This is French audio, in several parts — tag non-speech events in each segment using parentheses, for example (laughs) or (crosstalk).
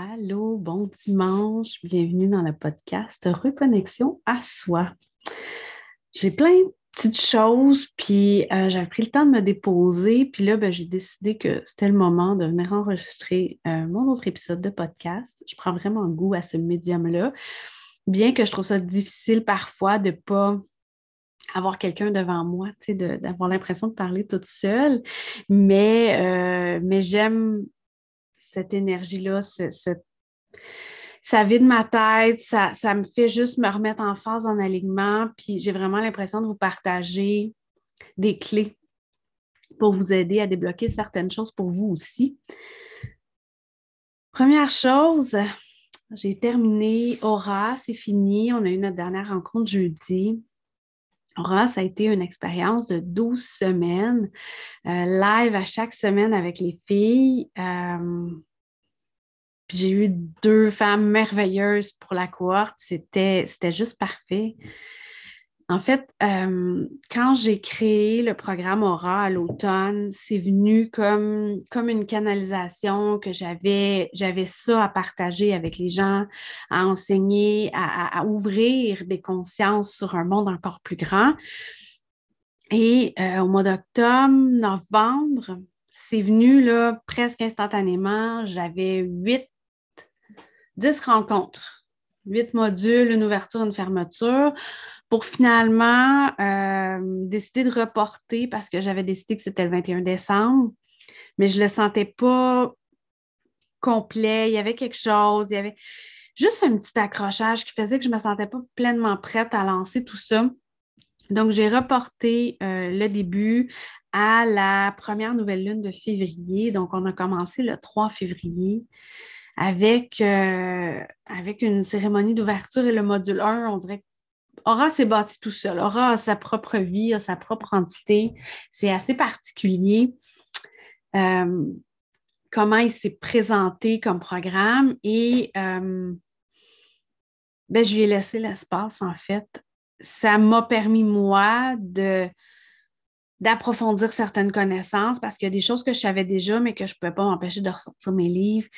Allô, bon dimanche, bienvenue dans le podcast Reconnexion à soi. J'ai plein de petites choses, puis euh, j'ai pris le temps de me déposer, puis là, ben, j'ai décidé que c'était le moment de venir enregistrer euh, mon autre épisode de podcast. Je prends vraiment goût à ce médium-là, bien que je trouve ça difficile parfois de ne pas avoir quelqu'un devant moi, d'avoir l'impression de parler toute seule, mais, euh, mais j'aime cette énergie-là, ça vide ma tête, ça, me fait juste me remettre en phase, en alignement, puis j'ai vraiment l'impression de vous partager des clés pour vous aider à débloquer certaines choses pour vous aussi. Première chose, j'ai terminé Aura, c'est fini. On a eu notre dernière rencontre jeudi. Aura, ça a été une expérience de 12 semaines, euh, live à chaque semaine avec les filles. Euh, j'ai eu deux femmes merveilleuses pour la cohorte. C'était, juste parfait. En fait, euh, quand j'ai créé le programme Aura à l'automne, c'est venu comme, comme une canalisation que j'avais, j'avais ça à partager avec les gens, à enseigner, à, ouvrir des consciences sur un monde encore plus grand. Et euh, au mois d'octobre, novembre, c'est venu là, presque instantanément. J'avais huit 10 rencontres, 8 modules, une ouverture, une fermeture, pour finalement euh, décider de reporter parce que j'avais décidé que c'était le 21 décembre, mais je ne le sentais pas complet. Il y avait quelque chose, il y avait juste un petit accrochage qui faisait que je ne me sentais pas pleinement prête à lancer tout ça. Donc, j'ai reporté euh, le début à la première nouvelle lune de février. Donc, on a commencé le 3 février avec, euh, avec une cérémonie d'ouverture et le module 1, on dirait Aura s'est bâti tout seul. Aura a sa propre vie, a sa propre entité. C'est assez particulier euh, comment il s'est présenté comme programme et euh, ben, je lui ai laissé l'espace, en fait. Ça m'a permis, moi, de, d'approfondir certaines connaissances parce qu'il y a des choses que je savais déjà, mais que je ne pouvais pas m'empêcher de ressortir mes livres.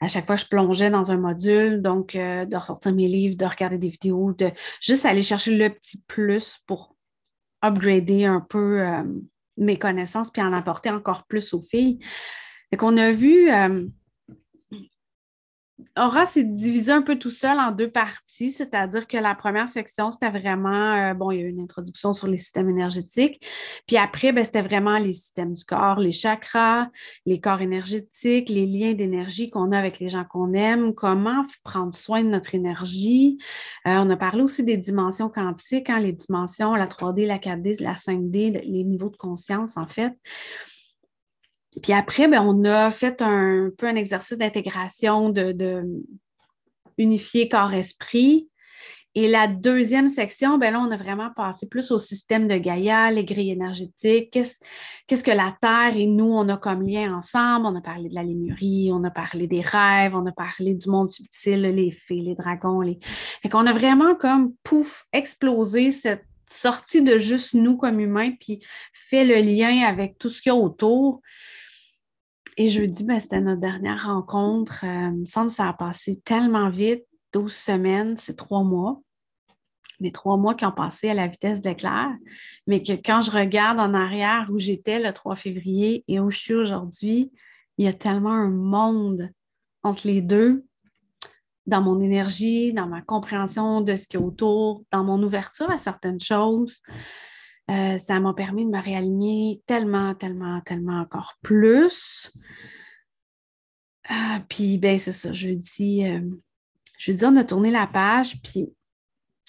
À chaque fois, je plongeais dans un module, donc euh, de ressortir mes livres, de regarder des vidéos, de juste aller chercher le petit plus pour upgrader un peu euh, mes connaissances puis en apporter encore plus aux filles. Et qu'on a vu euh, Aura s'est divisé un peu tout seul en deux parties, c'est-à-dire que la première section, c'était vraiment, euh, bon, il y a eu une introduction sur les systèmes énergétiques, puis après, ben, c'était vraiment les systèmes du corps, les chakras, les corps énergétiques, les liens d'énergie qu'on a avec les gens qu'on aime, comment prendre soin de notre énergie. Euh, on a parlé aussi des dimensions quantiques, hein, les dimensions, la 3D, la 4D, la 5D, les niveaux de conscience, en fait. Puis après, ben, on a fait un peu un exercice d'intégration de, unifier corps-esprit. Et la deuxième section, ben là, on a vraiment passé plus au système de Gaïa, les grilles énergétiques, qu'est-ce, que la Terre et nous, on a comme lien ensemble. On a parlé de la lémurie, on a parlé des rêves, on a parlé du monde subtil, les fées, les dragons. Les... Fait qu'on a vraiment comme, pouf, explosé cette sortie de juste nous comme humains, puis fait le lien avec tout ce qu'il y a autour. Et jeudi, ben, c'était notre dernière rencontre. Euh, il me semble que ça a passé tellement vite, 12 semaines, c'est trois mois. Les trois mois qui ont passé à la vitesse d'éclair, mais que quand je regarde en arrière où j'étais le 3 février et où je suis aujourd'hui, il y a tellement un monde entre les deux, dans mon énergie, dans ma compréhension de ce qui est autour, dans mon ouverture à certaines choses. Euh, ça m'a permis de me réaligner tellement, tellement, tellement encore plus. Ah, puis, ben, c'est ça, je dis, euh, je dis, on a tourné la page. Puis,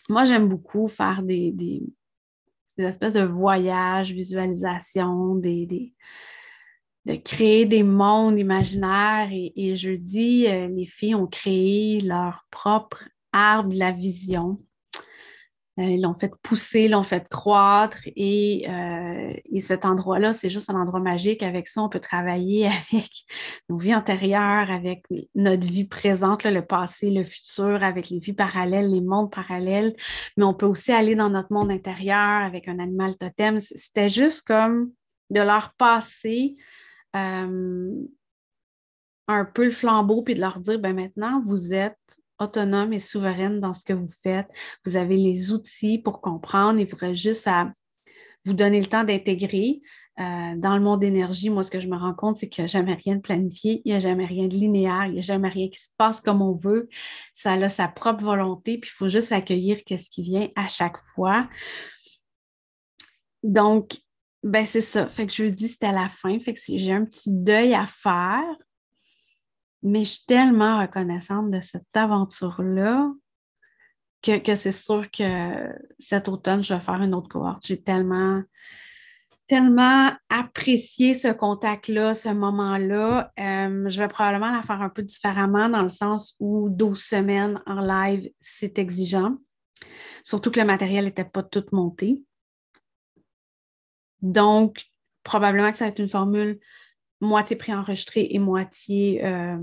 moi, j'aime beaucoup faire des, des, espèces de voyages, visualisations, des, de créer des mondes imaginaires. Et, et je dis, euh, les filles ont créé leur propre arbre de la vision. Euh, ils l'ont fait pousser, l'ont fait croître et, euh, et cet endroit-là, c'est juste un endroit magique. Avec ça, on peut travailler (laughs) avec nos vies antérieures, avec notre vie présente, le passé, le futur, avec les vies parallèles, les mondes parallèles. Mais on peut aussi aller dans notre monde intérieur avec un animal totem. C'était juste comme de leur passer euh, un peu le flambeau puis de leur dire, ben maintenant, vous êtes autonome et souveraine dans ce que vous faites. Vous avez les outils pour comprendre. Il faudrait juste vous donner le temps d'intégrer. Euh, dans le monde d'énergie, moi, ce que je me rends compte, c'est qu'il n'y a jamais rien de planifié, il n'y a jamais rien de linéaire, il n'y a jamais rien qui se passe comme on veut. Ça a sa propre volonté, puis il faut juste accueillir ce qui vient à chaque fois. Donc, ben c'est ça. Fait que jeudi, c'était la fin. Fait que j'ai un petit deuil à faire. Mais je suis tellement reconnaissante de cette aventure-là que, c'est sûr que cet automne, je vais faire une autre cohorte. J'ai tellement, tellement apprécié ce contact-là, ce moment-là. Euh, je vais probablement la faire un peu différemment dans le sens où 12 semaines en live, c'est exigeant. Surtout que le matériel n'était pas tout monté. Donc, probablement que ça va être une formule moitié préenregistrée et moitié euh,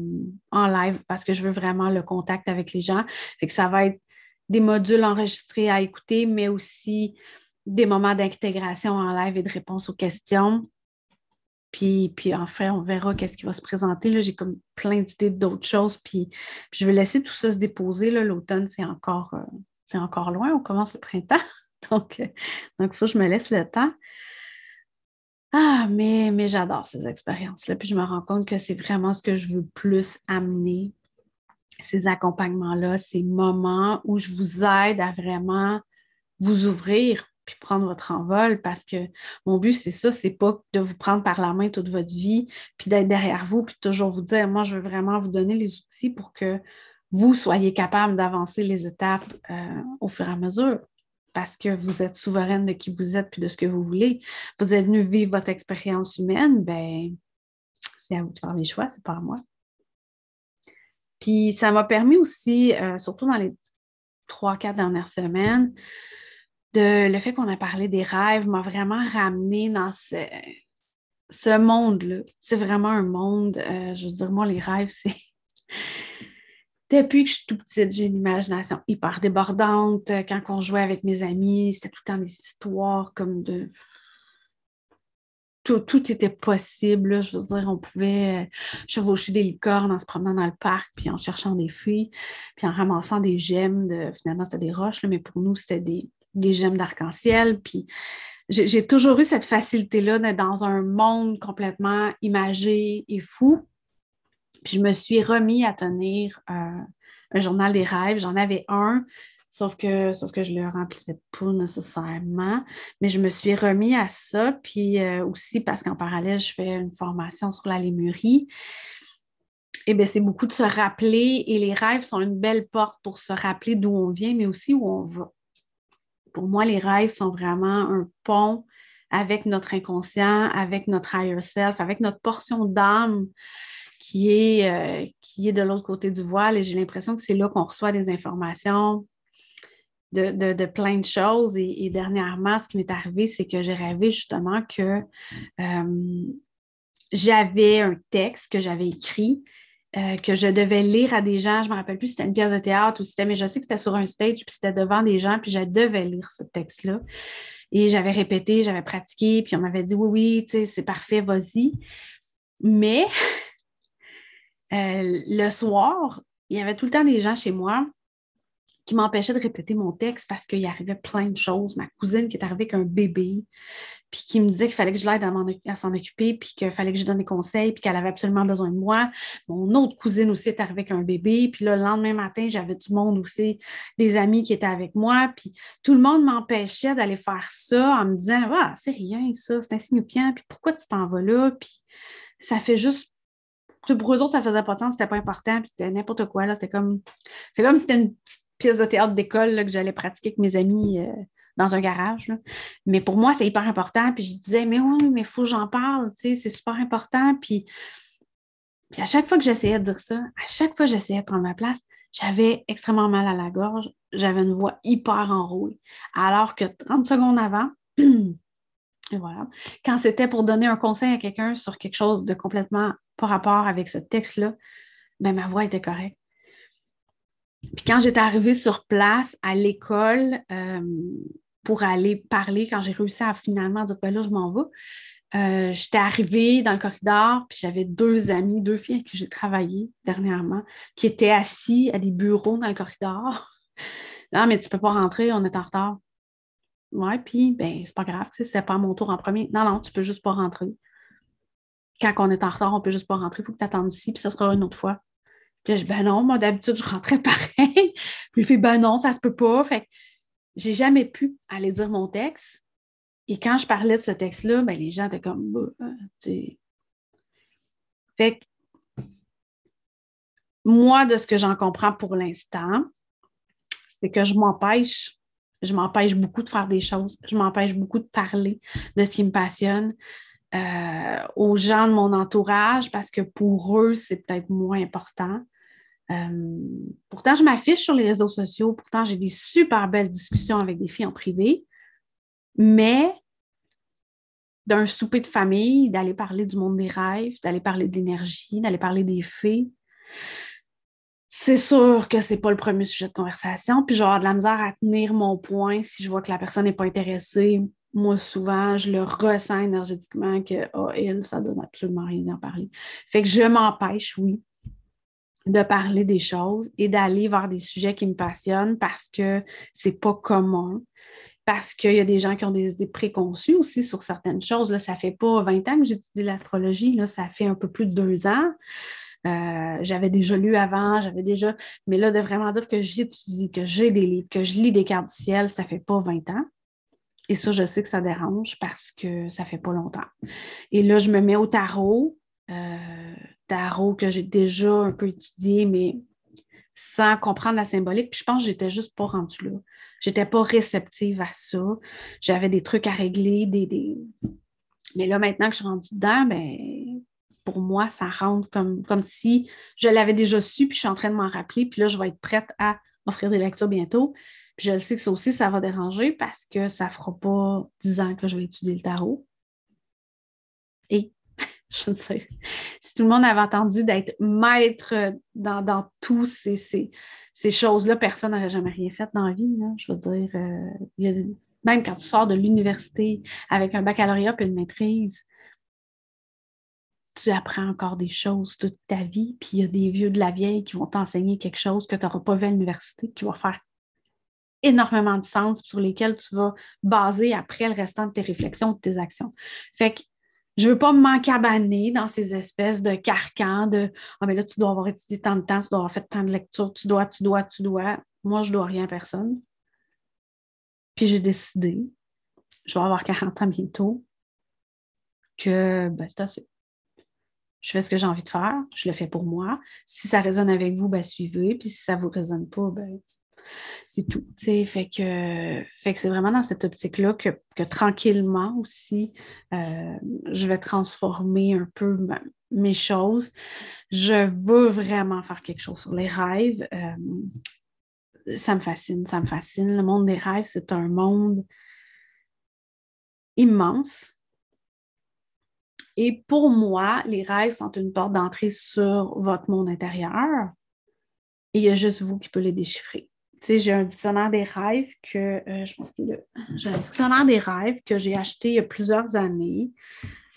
en live parce que je veux vraiment le contact avec les gens. Que ça va être des modules enregistrés à écouter, mais aussi des moments d'intégration en live et de réponse aux questions. Puis, puis enfin, on verra qu'est-ce qui va se présenter. J'ai comme plein d'idées d'autres choses. Puis, je vais laisser tout ça se déposer. L'automne, c'est encore, euh, encore loin. On commence le printemps. (laughs) Donc, euh, donc il faut que je me laisse le temps. Ah, mais, mais j'adore ces expériences-là. Puis je me rends compte que c'est vraiment ce que je veux plus amener, ces accompagnements-là, ces moments où je vous aide à vraiment vous ouvrir puis prendre votre envol parce que mon but, c'est ça, c'est pas de vous prendre par la main toute votre vie, puis d'être derrière vous, puis toujours vous dire, moi, je veux vraiment vous donner les outils pour que vous soyez capable d'avancer les étapes euh, au fur et à mesure parce que vous êtes souveraine de qui vous êtes puis de ce que vous voulez. Vous êtes venu vivre votre expérience humaine, ben c'est à vous de faire les choix, c'est pas à moi. Puis ça m'a permis aussi, euh, surtout dans les trois, quatre dernières semaines, le fait qu'on a parlé des rêves m'a vraiment ramené dans ce, ce monde-là. C'est vraiment un monde, euh, je veux dire, moi, les rêves, (laughs) c'est depuis que je suis tout petite, j'ai une imagination hyper débordante. Quand on jouait avec mes amis, c'était tout le temps des histoires comme de. Tout, était possible. Je veux dire, on pouvait euh, chevaucher des licornes en se promenant dans le parc, puis en cherchant des fruits, puis en ramassant des gemmes. Finalement, c'était des roches, mais pour nous, c'était des, des gemmes d'arc-en-ciel. Puis j'ai toujours eu cette facilité-là d'être dans un monde complètement imagé et fou. Puis je me suis remis à tenir euh, un journal des rêves. J'en avais un, sauf que, sauf que je ne le remplissais pas nécessairement. Mais je me suis remis à ça. Puis euh, aussi parce qu'en parallèle, je fais une formation sur la lémurie. Eh bien, c'est beaucoup de se rappeler et les rêves sont une belle porte pour se rappeler d'où on vient, mais aussi où on va. Pour moi, les rêves sont vraiment un pont avec notre inconscient, avec notre higher self, avec notre portion d'âme qui est, euh, qui est de l'autre côté du voile. Et j'ai l'impression que c'est là qu'on reçoit des informations de, plein de choses. Et, dernièrement, ce qui m'est arrivé, c'est que j'ai rêvé justement que euh, j'avais un texte que j'avais écrit. Euh, que je devais lire à des gens. Je ne me rappelle plus si c'était une pièce de théâtre ou si c'était, mais je sais que c'était sur un stage, puis c'était devant des gens, puis je devais lire ce texte-là. Et j'avais répété, j'avais pratiqué, puis on m'avait dit oui, oui, c'est parfait, vas-y. Mais (laughs) euh, le soir, il y avait tout le temps des gens chez moi qui m'empêchaient de répéter mon texte parce qu'il arrivait plein de choses. Ma cousine qui est arrivée avec un bébé, puis qui me disait qu'il fallait que je l'aide à, s'en occuper, puis qu'il fallait que je donne des conseils, puis qu'elle avait absolument besoin de moi. Mon autre cousine aussi est arrivée avec un bébé, puis là, le lendemain matin, j'avais du monde aussi, des amis qui étaient avec moi, puis tout le monde m'empêchait d'aller faire ça en me disant Ah, c'est rien ça, c'est insignifiant, puis pourquoi tu t'en vas là? Puis ça fait juste pour eux autres, ça faisait pas de sens, c'était pas important, puis c'était n'importe quoi. C'était comme, comme si c'était une pièce de théâtre d'école que j'allais pratiquer avec mes amis euh, dans un garage. Mais pour moi, c'est hyper important. Puis je disais, mais oui, mais il faut que j'en parle, c'est super important. Puis, puis à chaque fois que j'essayais de dire ça, à chaque fois que j'essayais de prendre ma place, j'avais extrêmement mal à la gorge, j'avais une voix hyper enrouée. Alors que 30 secondes avant, (clears throat) et voilà, quand c'était pour donner un conseil à quelqu'un sur quelque chose de complètement par rapport avec ce texte-là, ben, ma voix était correcte. Puis quand j'étais arrivée sur place à l'école euh, pour aller parler, quand j'ai réussi à finalement dire ben là, je m'en vais, euh, j'étais arrivée dans le corridor, puis j'avais deux amis, deux filles avec qui j'ai travaillé dernièrement, qui étaient assis à des bureaux dans le corridor. (laughs) Non, mais tu peux pas rentrer, on est en retard. Ouais, puis, ben, c'est pas grave, sais, c'est pas mon tour en premier. Non, non, tu peux juste pas rentrer. Quand on est en retard, on peut juste pas rentrer, il faut que tu attendes ici, puis ça sera une autre fois. Puis là, je dis, ben non, moi, d'habitude, je rentrais (laughs) pareil. puis il fait, ben non, ça se peut pas. Fait que j'ai jamais pu aller dire mon texte. Et quand je parlais de ce texte-là, ben, les gens étaient comme, bah, tu Fait que, moi, de ce que j'en comprends pour l'instant, c'est que je m'empêche, je m'empêche beaucoup de faire des choses, je m'empêche beaucoup de parler de ce qui me passionne euh, aux gens de mon entourage parce que pour eux, c'est peut-être moins important. Euh, pourtant, je m'affiche sur les réseaux sociaux, pourtant, j'ai des super belles discussions avec des filles en privé, mais d'un souper de famille, d'aller parler du monde des rêves, d'aller parler de l'énergie, d'aller parler des fées, c'est sûr que c'est pas le premier sujet de conversation. Puis, j'aurai de la misère à tenir mon point si je vois que la personne n'est pas intéressée. Moi, souvent, je le ressens énergétiquement que, oh, elle, ça donne absolument rien d'en parler. Fait que je m'empêche, oui, de parler des choses et d'aller vers des sujets qui me passionnent parce que c'est pas commun, parce qu'il y a des gens qui ont des idées préconçues aussi sur certaines choses. Là, ça fait pas 20 ans que j'étudie l'astrologie, là, ça fait un peu plus de deux ans. Euh, j'avais déjà lu avant, j'avais déjà. Mais là, de vraiment dire que j'étudie, que j'ai des livres, que je lis des cartes du ciel, ça fait pas 20 ans. Et ça, je sais que ça dérange parce que ça fait pas longtemps. Et là, je me mets au tarot. Euh, tarot que j'ai déjà un peu étudié, mais sans comprendre la symbolique. Puis je pense que j'étais juste pas rendue là. J'étais pas réceptive à ça. J'avais des trucs à régler, des, Mais là, maintenant que je suis rendue dedans, ben, pour moi, ça rentre comme, comme si je l'avais déjà su, puis je suis en train de m'en rappeler, puis là, je vais être prête à offrir des lectures bientôt. Puis je le sais que ça aussi, ça va déranger parce que ça ne fera pas dix ans que je vais étudier le tarot. Et (laughs) je ne sais. Si tout le monde avait entendu d'être maître dans, dans tous ces, ces, choses-là, personne n'aurait jamais rien fait dans la vie. Je veux dire, euh, même quand tu sors de l'université avec un baccalauréat et une maîtrise, tu apprends encore des choses toute ta vie, puis il y a des vieux de la vieille qui vont t'enseigner quelque chose que tu n'auras pas vu à l'université, qui va faire énormément de sens, sur lesquels tu vas baser après le restant de tes réflexions, de tes actions. Fait que je ne veux pas m'encabaner dans ces espèces de carcans de Ah, mais là, tu dois avoir étudié tant de temps, tu dois avoir fait tant de lectures, tu dois, tu dois, tu dois. Moi, je ne dois rien à personne. Puis j'ai décidé, je vais avoir 40 ans bientôt, que ben, c'est assez. Je fais ce que j'ai envie de faire, je le fais pour moi. Si ça résonne avec vous, ben, suivez. Puis si ça ne vous résonne pas, ben, c'est tout. Fait que, fait que c'est vraiment dans cette optique-là que, tranquillement aussi, euh, je vais transformer un peu mes choses. Je veux vraiment faire quelque chose sur les rêves. Euh, ça me fascine, ça me fascine. Le monde des rêves, c'est un monde immense. Et pour moi, les rêves sont une porte d'entrée sur votre monde intérieur. Et il y a juste vous qui pouvez les déchiffrer j'ai un dictionnaire des rêves que euh, je pense que j'ai un dictionnaire des rêves que j'ai acheté il y a plusieurs années.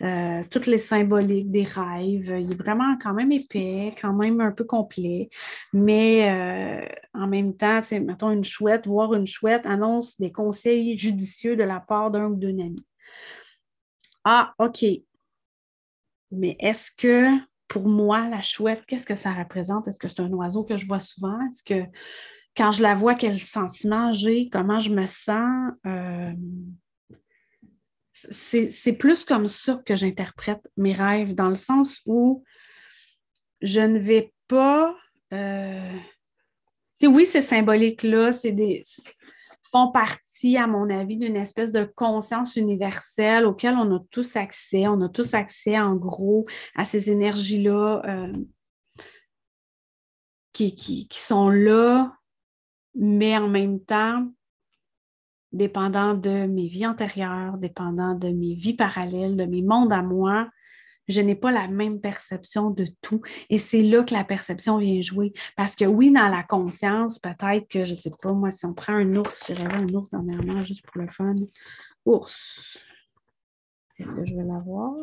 Euh, toutes les symboliques des rêves. Il est vraiment quand même épais, quand même un peu complet. Mais euh, en même temps, mettons une chouette, voir une chouette annonce des conseils judicieux de la part d'un ou d'une amie. Ah, OK. Mais est-ce que pour moi, la chouette, qu'est-ce que ça représente? Est-ce que c'est un oiseau que je vois souvent? Est-ce que quand je la vois, quel sentiment j'ai, comment je me sens? Euh, c'est plus comme ça que j'interprète mes rêves, dans le sens où je ne vais pas. Euh, oui, ces symboliques-là, c'est des font partie, à mon avis, d'une espèce de conscience universelle auquel on a tous accès. On a tous accès, en gros, à ces énergies-là euh, qui, qui, sont là mais en même temps, dépendant de mes vies antérieures, dépendant de mes vies parallèles, de mes mondes à moi, je n'ai pas la même perception de tout. Et c'est là que la perception vient jouer. Parce que oui, dans la conscience, peut-être que, je ne sais pas, moi, si on prend un ours, j'ai rêvé un ours dernièrement juste pour le fun. Ours. Est-ce que je vais l'avoir?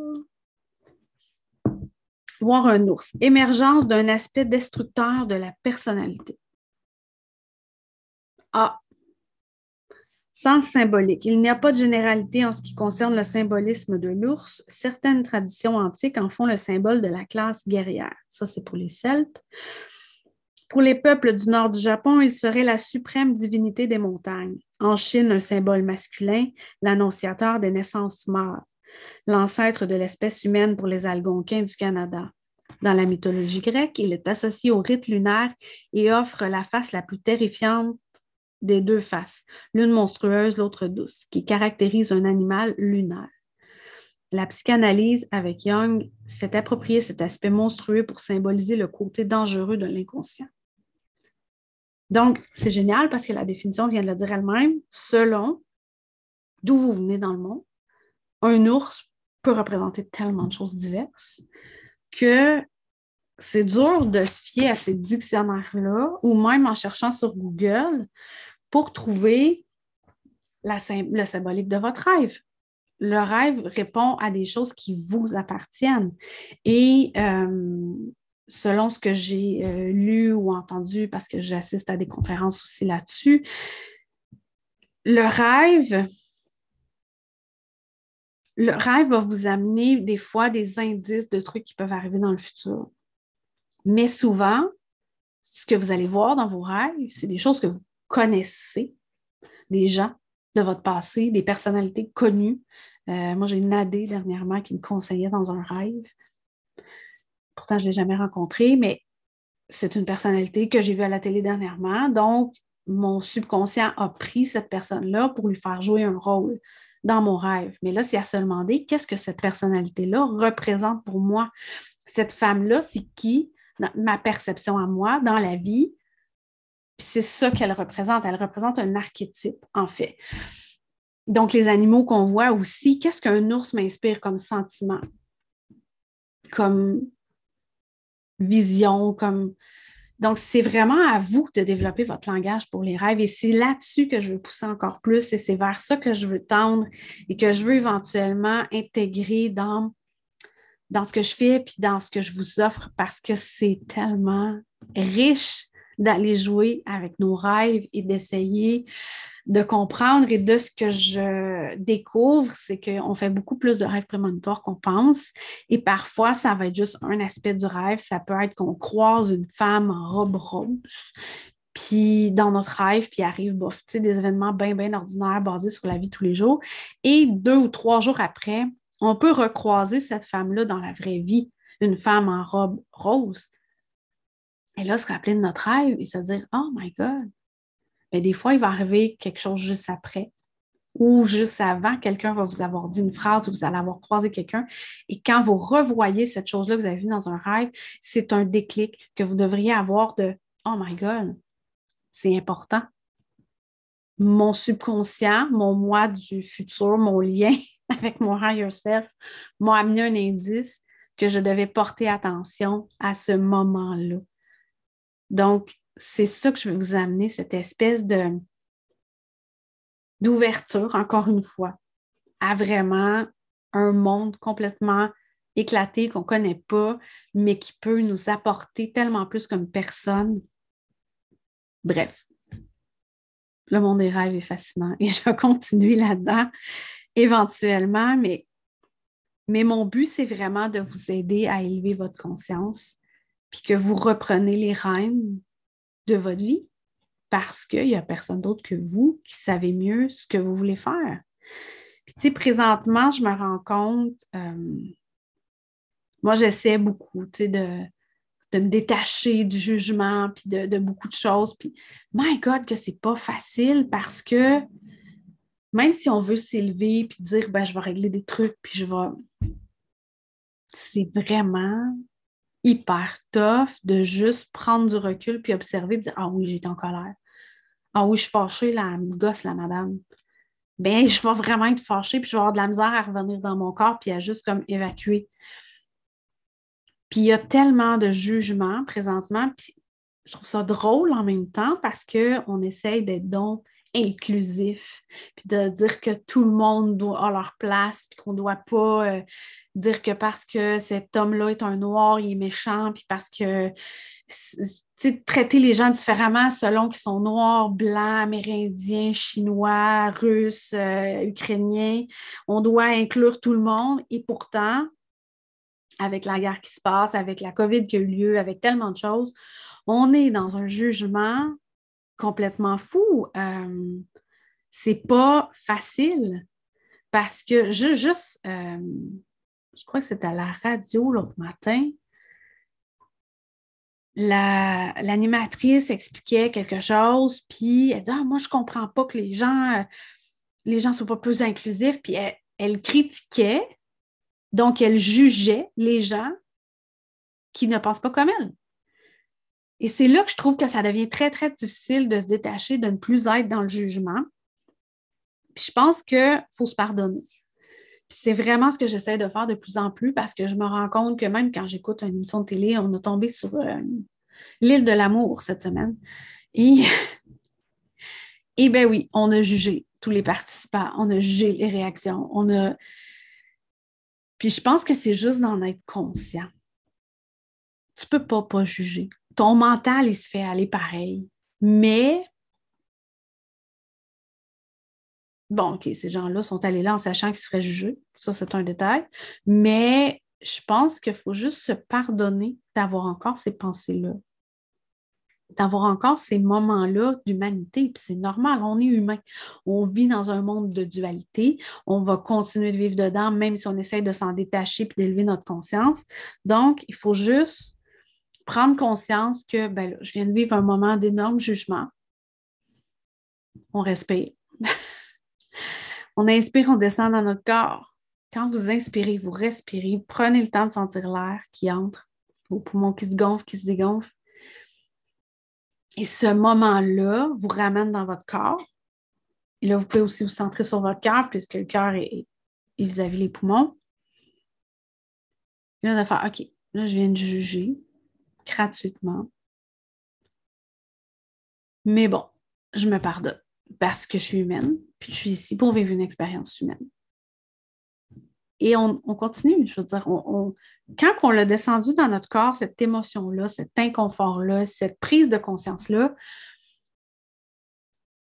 Voir un ours. Émergence d'un aspect destructeur de la personnalité. Ah, Sens symbolique. Il n'y a pas de généralité en ce qui concerne le symbolisme de l'ours. Certaines traditions antiques en font le symbole de la classe guerrière. Ça, c'est pour les Celtes. Pour les peuples du nord du Japon, il serait la suprême divinité des montagnes. En Chine, un symbole masculin, l'annonciateur des naissances mâles, l'ancêtre de l'espèce humaine pour les Algonquins du Canada. Dans la mythologie grecque, il est associé au rite lunaire et offre la face la plus terrifiante des deux faces, l'une monstrueuse, l'autre douce, qui caractérise un animal lunaire. La psychanalyse avec Jung s'est approprié cet aspect monstrueux pour symboliser le côté dangereux de l'inconscient. Donc, c'est génial parce que la définition vient de le dire elle-même. Selon d'où vous venez dans le monde, un ours peut représenter tellement de choses diverses que c'est dur de se fier à ces dictionnaires-là ou même en cherchant sur Google pour trouver le symbolique de votre rêve. Le rêve répond à des choses qui vous appartiennent. Et euh, selon ce que j'ai euh, lu ou entendu, parce que j'assiste à des conférences aussi là-dessus, le rêve, le rêve va vous amener des fois des indices de trucs qui peuvent arriver dans le futur. Mais souvent, ce que vous allez voir dans vos rêves, c'est des choses que vous connaissez des gens de votre passé, des personnalités connues. Euh, moi, j'ai Nadé dernièrement qui me conseillait dans un rêve. Pourtant, je ne l'ai jamais rencontré, mais c'est une personnalité que j'ai vue à la télé dernièrement. Donc, mon subconscient a pris cette personne-là pour lui faire jouer un rôle dans mon rêve. Mais là, c'est à se demander qu'est-ce que cette personnalité-là représente pour moi? Cette femme-là, c'est qui, ma perception à moi, dans la vie, c'est ça qu'elle représente. Elle représente un archétype, en fait. Donc, les animaux qu'on voit aussi, qu'est-ce qu'un ours m'inspire comme sentiment, comme vision, comme... Donc, c'est vraiment à vous de développer votre langage pour les rêves et c'est là-dessus que je veux pousser encore plus et c'est vers ça que je veux tendre et que je veux éventuellement intégrer dans, dans ce que je fais puis dans ce que je vous offre parce que c'est tellement riche d'aller jouer avec nos rêves et d'essayer de comprendre. Et de ce que je découvre, c'est qu'on fait beaucoup plus de rêves prémonitoires qu'on pense. Et parfois, ça va être juste un aspect du rêve. Ça peut être qu'on croise une femme en robe rose. Puis dans notre rêve, puis arrive bof, des événements bien, bien ordinaires basés sur la vie de tous les jours. Et deux ou trois jours après, on peut recroiser cette femme-là dans la vraie vie, une femme en robe rose. Et là, se rappeler de notre rêve et se dire Oh my God! Mais des fois, il va arriver quelque chose juste après ou juste avant, quelqu'un va vous avoir dit une phrase ou vous allez avoir croisé quelqu'un. Et quand vous revoyez cette chose-là que vous avez vue dans un rêve, c'est un déclic que vous devriez avoir de Oh my God, c'est important. Mon subconscient, mon moi du futur, mon lien (laughs) avec mon higher self m'a amené un indice que je devais porter attention à ce moment-là. Donc, c'est ça que je veux vous amener, cette espèce d'ouverture, encore une fois, à vraiment un monde complètement éclaté qu'on ne connaît pas, mais qui peut nous apporter tellement plus comme personne. Bref, le monde des rêves est fascinant (laughs) et je vais continuer là-dedans éventuellement, mais mon but, c'est vraiment de vous aider à élever votre conscience, puis que vous reprenez les rênes de votre vie parce qu'il n'y a personne d'autre que vous qui savez mieux ce que vous voulez faire. Puis, tu sais, présentement, je me rends compte, euh, moi, j'essaie beaucoup, tu sais, de, de, me détacher du jugement, puis de, beaucoup de choses. Puis, my God, que c'est pas facile parce que même si on veut s'élever, puis dire, ben, je vais régler des trucs, puis je vais. C'est vraiment hyper tough de juste prendre du recul puis observer et dire Ah oui, j'étais en colère. Ah oui, je suis fâchée, la gosse, la madame. Ben, je vais vraiment être fâchée, puis je vais avoir de la misère à revenir dans mon corps, puis à juste comme évacuer. Puis il y a tellement de jugements présentement, puis je trouve ça drôle en même temps parce qu'on essaye d'être donc inclusif, puis de dire que tout le monde doit avoir leur place, puis qu'on ne doit pas euh, dire que parce que cet homme-là est un noir, il est méchant, puis parce que traiter les gens différemment selon qu'ils sont noirs, blancs, amérindiens, chinois, russes, euh, ukrainiens. On doit inclure tout le monde et pourtant, avec la guerre qui se passe, avec la COVID qui a eu lieu, avec tellement de choses, on est dans un jugement complètement fou. Euh, c'est pas facile parce que je, juste, euh, je crois que c'était à la radio l'autre matin, l'animatrice expliquait quelque chose, puis elle dit ah, Moi, je comprends pas que les gens les gens ne soient pas plus inclusifs. Puis elle, critiquait, donc elle jugeait les gens qui ne pensent pas comme elle. Et c'est là que je trouve que ça devient très, très difficile de se détacher, de ne plus être dans le jugement. Puis je pense qu'il faut se pardonner. c'est vraiment ce que j'essaie de faire de plus en plus parce que je me rends compte que même quand j'écoute une émission de télé, on a tombé sur euh, l'île de l'amour cette semaine. Et, (laughs) et bien oui, on a jugé tous les participants, on a jugé les réactions, on a. Puis je pense que c'est juste d'en être conscient. Tu ne peux pas pas juger ton mental, il se fait aller pareil. Mais, bon, OK, ces gens-là sont allés là en sachant qu'ils se feraient juger. Ça, c'est un détail. Mais je pense qu'il faut juste se pardonner d'avoir encore ces pensées-là, d'avoir encore ces moments-là d'humanité. Puis c'est normal, on est humain. On vit dans un monde de dualité. On va continuer de vivre dedans, même si on essaye de s'en détacher puis d'élever notre conscience. Donc, il faut juste prendre conscience que ben je viens de vivre un moment d'énorme jugement. On respire. (laughs) on inspire, on descend dans notre corps. Quand vous inspirez, vous respirez, prenez le temps de sentir l'air qui entre, vos poumons qui se gonflent, qui se dégonflent. Et ce moment-là vous ramène dans votre corps. Et là, vous pouvez aussi vous centrer sur votre cœur, puisque le cœur est, vis-à-vis les poumons. Et là, on faire OK, là, je viens de juger gratuitement. Mais bon, je me pardonne parce que je suis humaine, puis je suis ici pour vivre une expérience humaine. Et on, continue, je veux dire, quand on l'a descendu dans notre corps, cette émotion-là, cet inconfort-là, cette prise de conscience-là,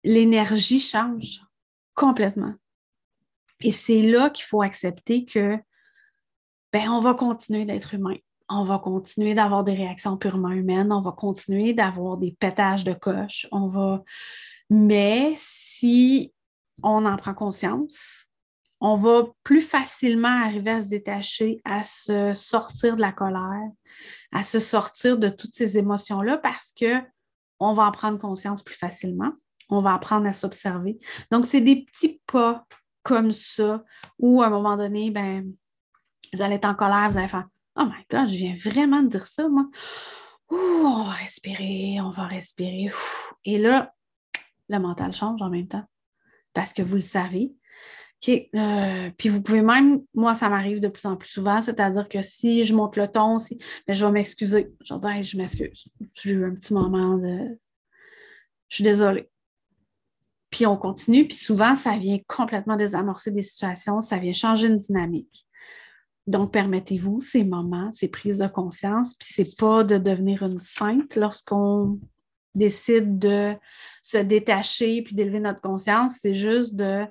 l'énergie change complètement. Et c'est là qu'il faut accepter que ben, on va continuer d'être humain on va continuer d'avoir des réactions purement humaines, on va continuer d'avoir des pétages de coche, on va. Mais si on en prend conscience, on va plus facilement arriver à se détacher, à se sortir de la colère, à se sortir de toutes ces émotions-là parce que on va en prendre conscience plus facilement. On va apprendre à s'observer. Donc, c'est des petits pas comme ça où, à un moment donné, ben, vous allez être en colère, vous allez faire Oh my God, je viens vraiment de dire ça, moi. on va respirer, on va respirer. Et là, le mental change en même temps parce que vous le savez. Euh, puis vous pouvez même, moi, ça m'arrive de plus en plus souvent, c'est-à-dire que si je monte le ton, si, je vais m'excuser. Je vais je m'excuse. J'ai eu un petit moment de. Je suis désolée. Puis on continue, puis souvent, ça vient complètement désamorcer des situations, ça vient changer une dynamique. Donc, permettez-vous ces moments, ces prises de conscience, puis c'est pas de devenir une sainte lorsqu'on décide de se détacher puis d'élever notre conscience, c'est juste de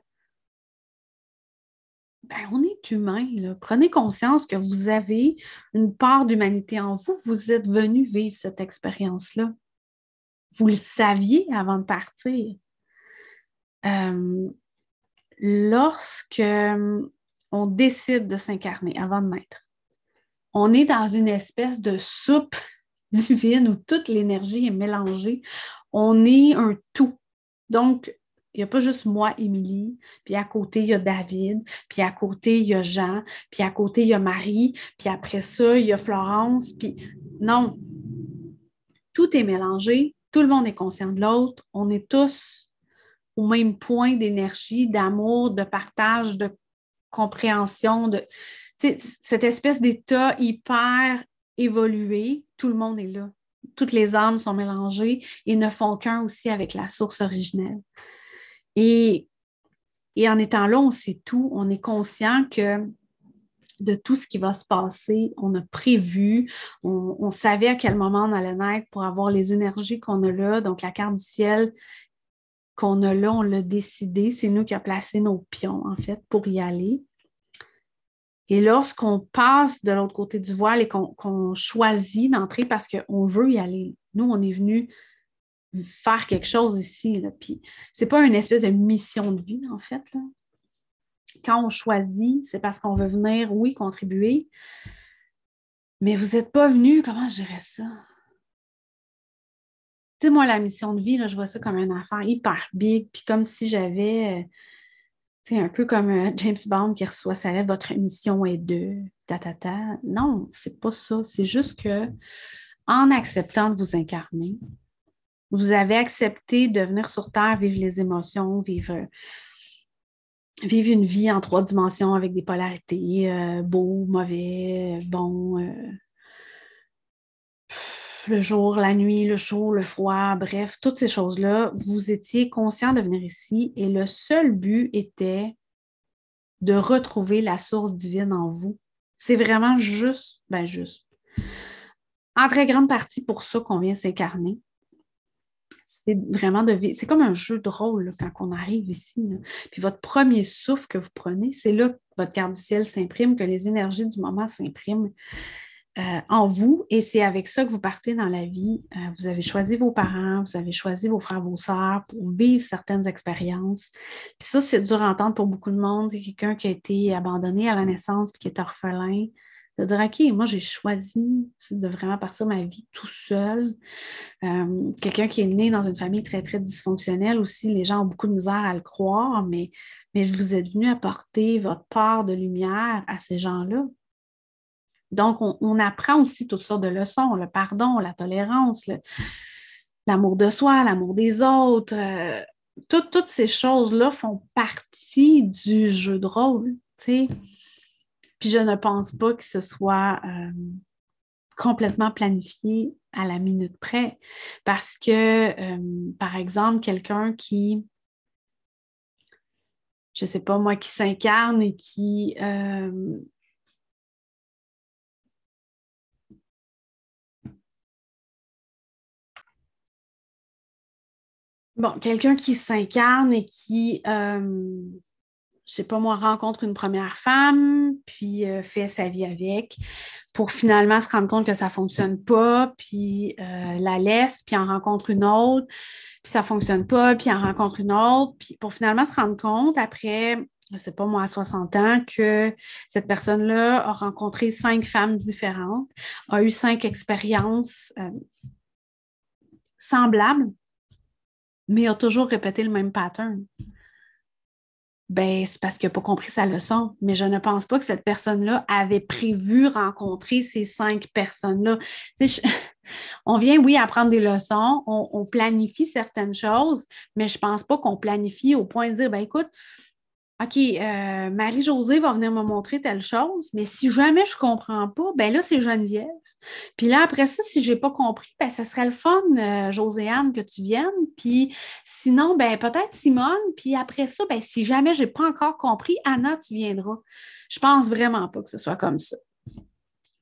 ben, on est humain. Prenez conscience que vous avez une part d'humanité en vous. Vous êtes venu vivre cette expérience-là. Vous le saviez avant de partir. Euh, lorsque on décide de s'incarner avant de naître. On est dans une espèce de soupe (laughs) divine où toute l'énergie est mélangée. On est un tout. Donc, il n'y a pas juste moi, Émilie, puis à côté, il y a David, puis à côté, il y a Jean, puis à côté, il y a Marie, puis après ça, il y a Florence, puis non. Tout est mélangé, tout le monde est conscient de l'autre, on est tous au même point d'énergie, d'amour, de partage, de compréhension de cette espèce d'état hyper évolué, tout le monde est là. Toutes les âmes sont mélangées et ne font qu'un aussi avec la source originelle. Et, et en étant là, on sait tout, on est conscient que de tout ce qui va se passer. On a prévu, on, savait à quel moment on allait naître pour avoir les énergies qu'on a là. Donc, la carte du ciel qu'on a là, on l'a décidé. C'est nous qui avons placé nos pions, en fait, pour y aller. Et lorsqu'on passe de l'autre côté du voile et qu'on choisit d'entrer parce qu'on veut y aller, nous, on est venu faire quelque chose ici. Là. Puis, c'est pas une espèce de mission de vie, en fait. Quand on choisit, c'est parce qu'on veut venir, oui, contribuer, mais vous n'êtes pas venu, comment je dirais ça? Tu sais, moi, la mission de vie, là, je vois ça comme une affaire hyper big, puis comme si j'avais, c'est euh, un peu comme euh, (laughs) James Bond qui reçoit sa lettre, votre mission est de, ta, ta, ta. Non, c'est pas ça. C'est juste que en acceptant de vous incarner, vous avez accepté de venir sur Terre, vivre les émotions, vivre une vie en trois dimensions avec des polarités, euh, beau, mauvais, bon, le jour, la nuit, le chaud, le froid, bref, toutes ces choses-là, vous étiez conscient de venir ici et le seul but était de retrouver la source divine en vous. C'est vraiment juste, ben juste, en très grande partie pour ça qu'on vient s'incarner c'est vraiment de vivre. C'est comme un jeu de rôle quand on arrive ici. Puis votre premier souffle que vous prenez, c'est là que votre carte du ciel s'imprime, que les énergies du moment s'impriment euh, en vous. Et c'est avec ça que vous partez dans la vie. Euh, vous avez choisi vos parents, vous avez choisi vos frères, vos sœurs pour vivre certaines expériences. Puis ça, c'est dur à entendre pour beaucoup de monde. C'est quelqu'un qui a été abandonné à la naissance puis qui est orphelin de dire, OK, moi, j'ai choisi de vraiment partir ma vie tout seul. Euh, quelqu'un qui est né dans une famille très, très dysfonctionnelle aussi, les gens ont beaucoup de misère à le croire, mais, mais vous êtes venu apporter votre part de lumière à ces gens-là. Donc, on, apprend aussi toutes sortes de leçons, le pardon, la tolérance, l'amour de soi, l'amour des autres. Euh, toutes ces choses-là font partie du jeu de rôle. Puis je ne pense pas que ce soit euh, complètement planifié à la minute près. Parce que, euh, par exemple, quelqu'un qui, je ne sais pas moi, qui s'incarne et qui... bon, quelqu'un qui s'incarne et qui je sais pas moi, rencontre une première femme, puis euh, fait sa vie avec, pour finalement se rendre compte que ça ne fonctionne pas, puis euh, la laisse, puis en rencontre une autre, puis ça ne fonctionne pas, puis en rencontre une autre, puis pour finalement se rendre compte après, je ne sais pas moi, à 60 ans, que cette personne-là a rencontré cinq femmes différentes, a eu cinq expériences euh, semblables, mais a toujours répété le même pattern ben, c'est parce qu'il n'a pas compris sa leçon. Mais je ne pense pas que cette personne-là avait prévu rencontrer ces cinq personnes-là. (laughs) on vient, oui, apprendre des leçons, on, planifie certaines choses, mais je ne pense pas qu'on planifie au point de dire, ben écoute, OK, euh, Marie-Josée va venir me montrer telle chose, mais si jamais je ne comprends pas, ben là, c'est Geneviève. Puis là, après ça, si je n'ai pas compris, ben, ce serait le fun, euh, Joséanne, que tu viennes. Puis sinon, ben, peut-être Simone. Puis après ça, ben, si jamais je n'ai pas encore compris, Anna, tu viendras. Je pense vraiment pas que ce soit comme ça.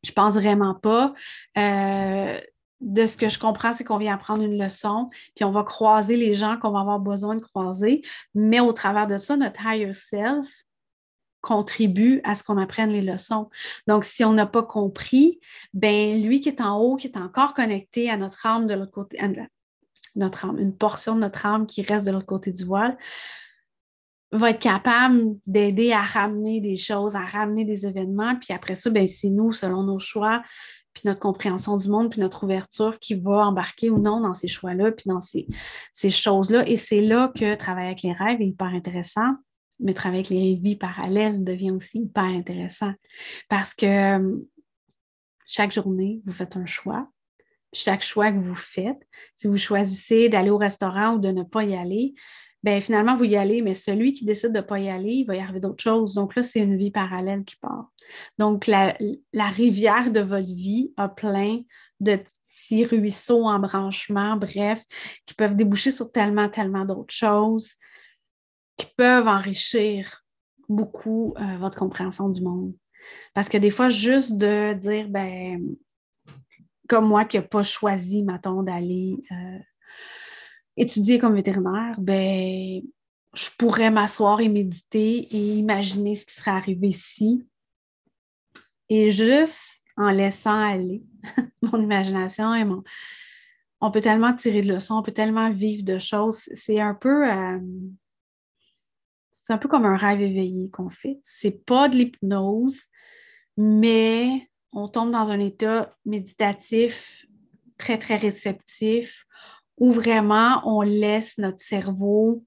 Je pense vraiment pas. Euh, de ce que je comprends, c'est qu'on vient apprendre une leçon, puis on va croiser les gens qu'on va avoir besoin de croiser, mais au travers de ça, notre higher self contribue à ce qu'on apprenne les leçons. Donc, si on n'a pas compris, ben lui qui est en haut, qui est encore connecté à notre âme de l'autre côté, notre âme, une portion de notre âme qui reste de l'autre côté du voile, va être capable d'aider à ramener des choses, à ramener des événements. Puis après ça, ben, c'est nous, selon nos choix, puis notre compréhension du monde, puis notre ouverture qui va embarquer ou non dans ces choix-là, puis dans ces, choses-là. Et c'est là que travailler avec les rêves est hyper intéressant, mais travailler avec les vies parallèles devient aussi hyper intéressant parce que euh, chaque journée, vous faites un choix. Chaque choix que vous faites, si vous choisissez d'aller au restaurant ou de ne pas y aller, ben finalement, vous y allez, mais celui qui décide de ne pas y aller, il va y arriver d'autres choses. Donc là, c'est une vie parallèle qui part. Donc, la, rivière de votre vie a plein de petits ruisseaux, embranchements, bref, qui peuvent déboucher sur tellement, tellement d'autres choses. qui peuvent enrichir beaucoup euh, votre compréhension du monde. Parce que des fois, juste de dire, ben, comme moi qui n'ai pas choisi, mettons, d'aller euh, étudier comme vétérinaire, ben, je pourrais m'asseoir et méditer et imaginer ce qui serait arrivé si. Et juste en laissant aller (laughs) mon imagination et mon. On peut tellement tirer de leçons, on peut tellement vivre de choses. C'est un peu. Euh, c'est un peu comme un rêve éveillé qu'on fait. C'est pas de l'hypnose, mais on tombe dans un état méditatif très, très réceptif où vraiment on laisse notre cerveau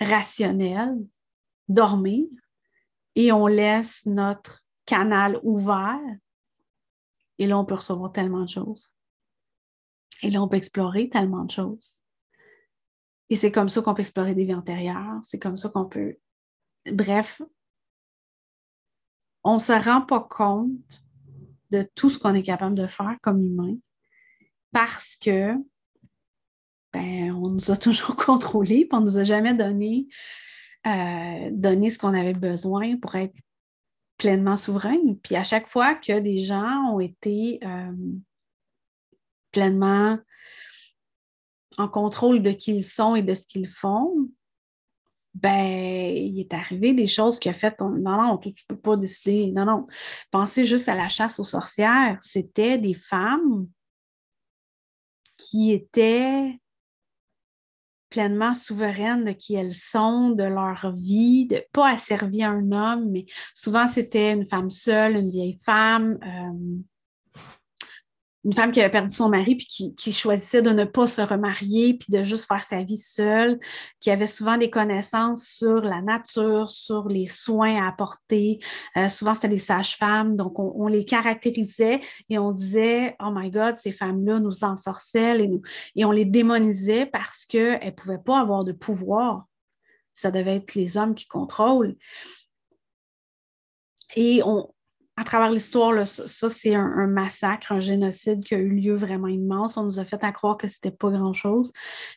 rationnel dormir et on laisse notre canal ouvert. Et là, on peut recevoir tellement de choses. Et là, on peut explorer tellement de choses. Et c'est comme ça qu'on peut explorer des vies antérieures. C'est comme ça qu'on peut. Bref, on ne se rend pas compte de tout ce qu'on est capable de faire comme humain parce que ben, on nous a (laughs) toujours contrôlés, puis on ne nous a jamais donné, euh, donné ce qu'on avait besoin pour être pleinement souverain. Puis à chaque fois que des gens ont été euh, pleinement en contrôle de qui ils sont et de ce qu'ils font, ben, il est arrivé des choses qui ont fait. Non, non, tu ne peux pas décider. Non, non. Pensez juste à la chasse aux sorcières. C'était des femmes qui étaient pleinement souveraines de qui elles sont, de leur vie, de pas asservir un homme, mais souvent c'était une femme seule, une vieille femme. Euh, une femme qui avait perdu son mari puis qui, choisissait de ne pas se remarier puis de juste faire sa vie seule, qui avait souvent des connaissances sur la nature, sur les soins à apporter. Euh, souvent, c'était des sages-femmes, donc on, les caractérisait et on disait Oh my God, ces femmes-là nous ensorcellent et, et on les démonisait parce qu'elles ne pouvaient pas avoir de pouvoir. Ça devait être les hommes qui contrôlent. Et on, à travers l'histoire, ça, c'est un, massacre, un génocide qui a eu lieu vraiment immense. On nous a fait à croire que c'était pas grand-chose,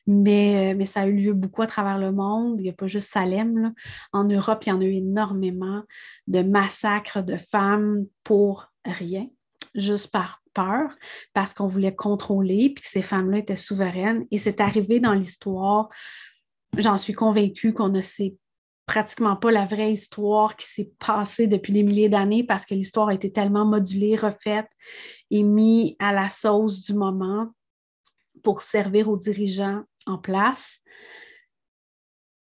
mais, euh, mais ça a eu lieu beaucoup à travers le monde. Il n'y a pas juste Salem. En Europe, il y en a eu énormément de massacres de femmes pour rien, juste par peur, parce qu'on voulait contrôler, puis que ces femmes-là étaient souveraines. Et c'est arrivé dans l'histoire, j'en suis convaincue qu'on ne sait pratiquement pas la vraie histoire qui s'est passée depuis des milliers d'années parce que l'histoire a été tellement modulée, refaite et mise à la sauce du moment pour servir aux dirigeants en place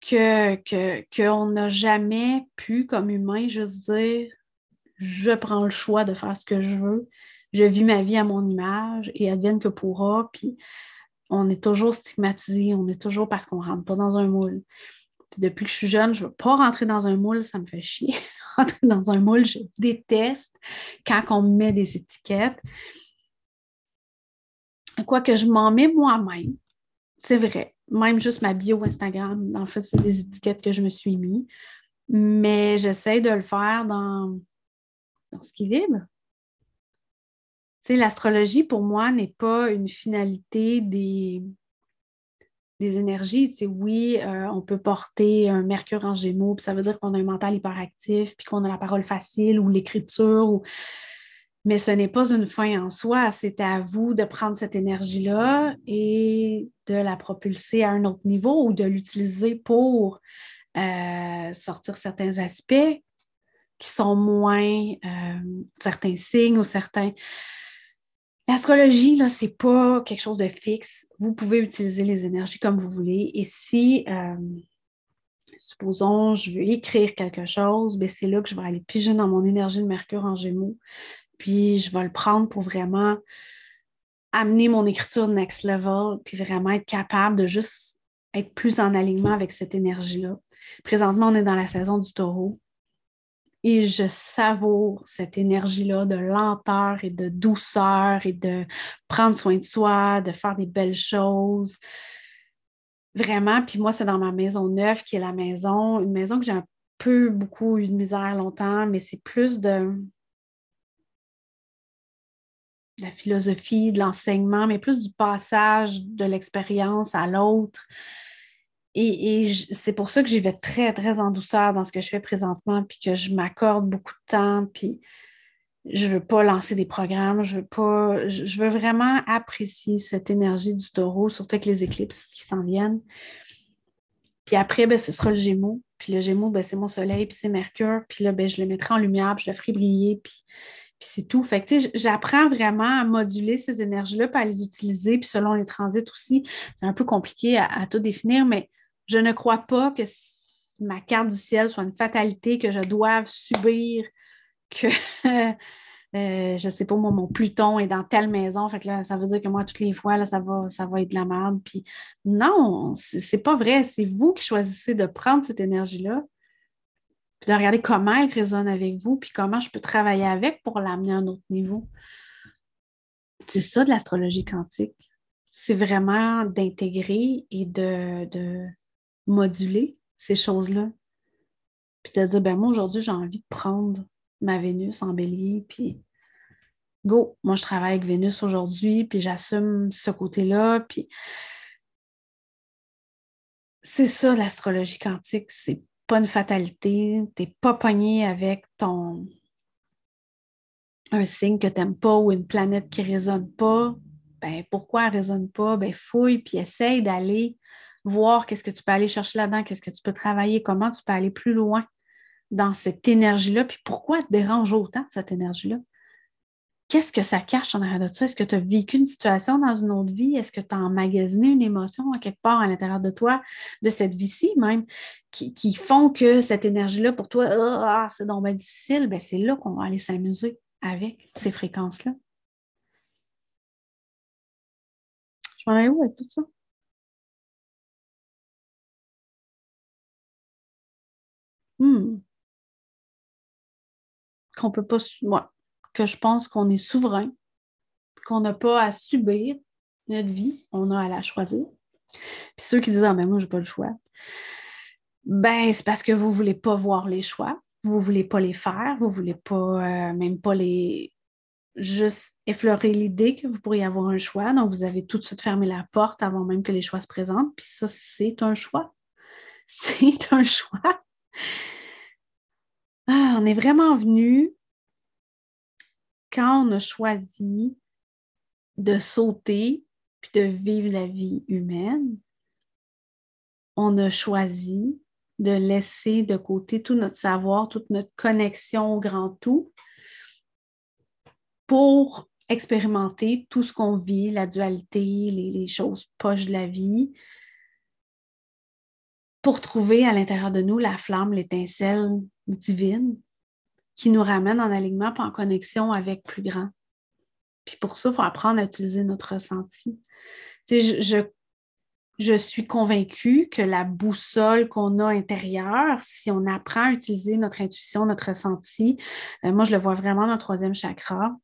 que qu'on n'a jamais pu, comme humain, juste dire je prends le choix de faire ce que je veux, je vis ma vie à mon image et advienne que pourra, puis on est toujours stigmatisé, on est toujours parce qu'on ne rentre pas dans un moule depuis que je suis jeune, je ne veux pas rentrer dans un moule, ça me fait chier. (laughs) rentrer dans un moule, je déteste quand on me met des étiquettes. Quoique je m'en mets moi-même, c'est vrai. Même juste ma bio Instagram, en fait, c'est des étiquettes que je me suis mis. Mais j'essaie de le faire dans, dans ce qui vibre. L'astrologie, pour moi, n'est pas une finalité des, des énergies. Tu sais, oui, euh, on peut porter un Mercure en Gémeaux, puis ça veut dire qu'on a un mental hyperactif, puis qu'on a la parole facile ou l'écriture. Mais ce n'est pas une fin en soi. C'est à vous de prendre cette énergie-là et de la propulser à un autre niveau ou de l'utiliser pour euh, sortir certains aspects qui sont moins euh, certains signes ou certains L'astrologie, là, c'est pas quelque chose de fixe. Vous pouvez utiliser les énergies comme vous voulez. Et si, euh, supposons, je veux écrire quelque chose, ben, c'est là que je vais aller piger dans mon énergie de Mercure en Gémeaux. Puis je vais le prendre pour vraiment amener mon écriture next level, puis vraiment être capable de juste être plus en alignement avec cette énergie-là. Présentement, on est dans la saison du taureau et je savoure cette énergie-là de lenteur et de douceur et de prendre soin de soi, de faire des belles choses. Vraiment, puis moi, c'est dans ma maison neuve qui est la maison, une maison que j'ai un peu beaucoup eu de misère longtemps, mais c'est plus de la philosophie, de l'enseignement, mais plus du passage de l'expérience à l'autre. Et, c'est pour ça que j'y vais très, très en douceur dans ce que je fais présentement, puis que je m'accorde beaucoup de temps, puis je ne veux pas lancer des programmes, je veux pas, je, veux vraiment apprécier cette énergie du taureau, surtout avec les éclipses qui s'en viennent. Puis après, ben, ce sera le Gémeaux. Puis le Gémeaux, ben, c'est mon soleil, puis c'est Mercure. Puis là, ben, je le mettrai en lumière, puis je le ferai briller, puis, puis c'est tout. Fait que, j'apprends vraiment à moduler ces énergies-là, puis à les utiliser, puis selon les transits aussi. C'est un peu compliqué à, tout définir, mais je ne crois pas que ma carte du ciel soit une fatalité, que je doive subir, que (laughs) Euh, je sais pas, moi, mon Pluton est dans telle maison, fait que là, ça veut dire que moi, toutes les fois, ça va, être de la merde. Puis non, c'est pas vrai. C'est vous qui choisissez de prendre cette énergie-là, puis de regarder comment elle résonne avec vous, puis comment je peux travailler avec pour l'amener à un autre niveau. C'est ça de l'astrologie quantique. C'est vraiment d'intégrer et de moduler ces choses-là. Puis de dire, ben moi, aujourd'hui, j'ai envie de prendre ma Vénus en bélier, puis go, moi je travaille avec Vénus aujourd'hui, puis j'assume ce côté-là, puis c'est ça l'astrologie quantique, c'est pas une fatalité, t'es pas pogné avec ton un signe que t'aimes pas ou une planète qui résonne pas, ben pourquoi elle résonne pas? Ben fouille, puis essaye d'aller voir qu'est-ce que tu peux aller chercher là-dedans, qu'est-ce que tu peux travailler, comment tu peux aller plus loin dans cette énergie-là, puis pourquoi te dérange autant, cette énergie-là? Qu'est-ce que ça cache en arrière de ça? Est-ce que tu as vécu une situation dans une autre vie? Est-ce que tu as emmagasiné une émotion à quelque part à l'intérieur de toi, de cette vie-ci même, qui, font que cette énergie-là, pour toi, ah, c'est donc difficile? Ben, c'est là qu'on va aller s'amuser avec ces fréquences-là. Je m'en vais où avec tout ça? Hmm qu'on peut pas, que je pense qu'on est souverain, qu'on n'a pas à subir notre vie, on a à la choisir. Puis ceux qui disent Ah, ben moi, je n'ai pas le choix, ben c'est parce que vous ne voulez pas voir les choix, vous ne voulez pas les faire, vous ne voulez pas, euh, même pas les. juste effleurer l'idée que vous pourriez avoir un choix. Donc, vous avez tout de suite fermé la porte avant même que les choix se présentent. Puis ça, c'est un choix. (laughs) C'est un choix. Ah, on est vraiment venu quand on a choisi de sauter puis de vivre la vie humaine, on a choisi de laisser de côté tout notre savoir, toute notre connexion au grand tout pour expérimenter tout ce qu'on vit, la dualité, les, les choses poches de la vie, pour trouver à l'intérieur de nous la flamme, l'étincelle divine qui nous ramène en alignement et en connexion avec plus grand. Puis pour ça, il faut apprendre à utiliser notre ressenti. Je, je, je, suis convaincue que la boussole qu'on a intérieure, si on apprend à utiliser notre intuition, notre ressenti, euh, moi je le vois vraiment dans le troisième chakra,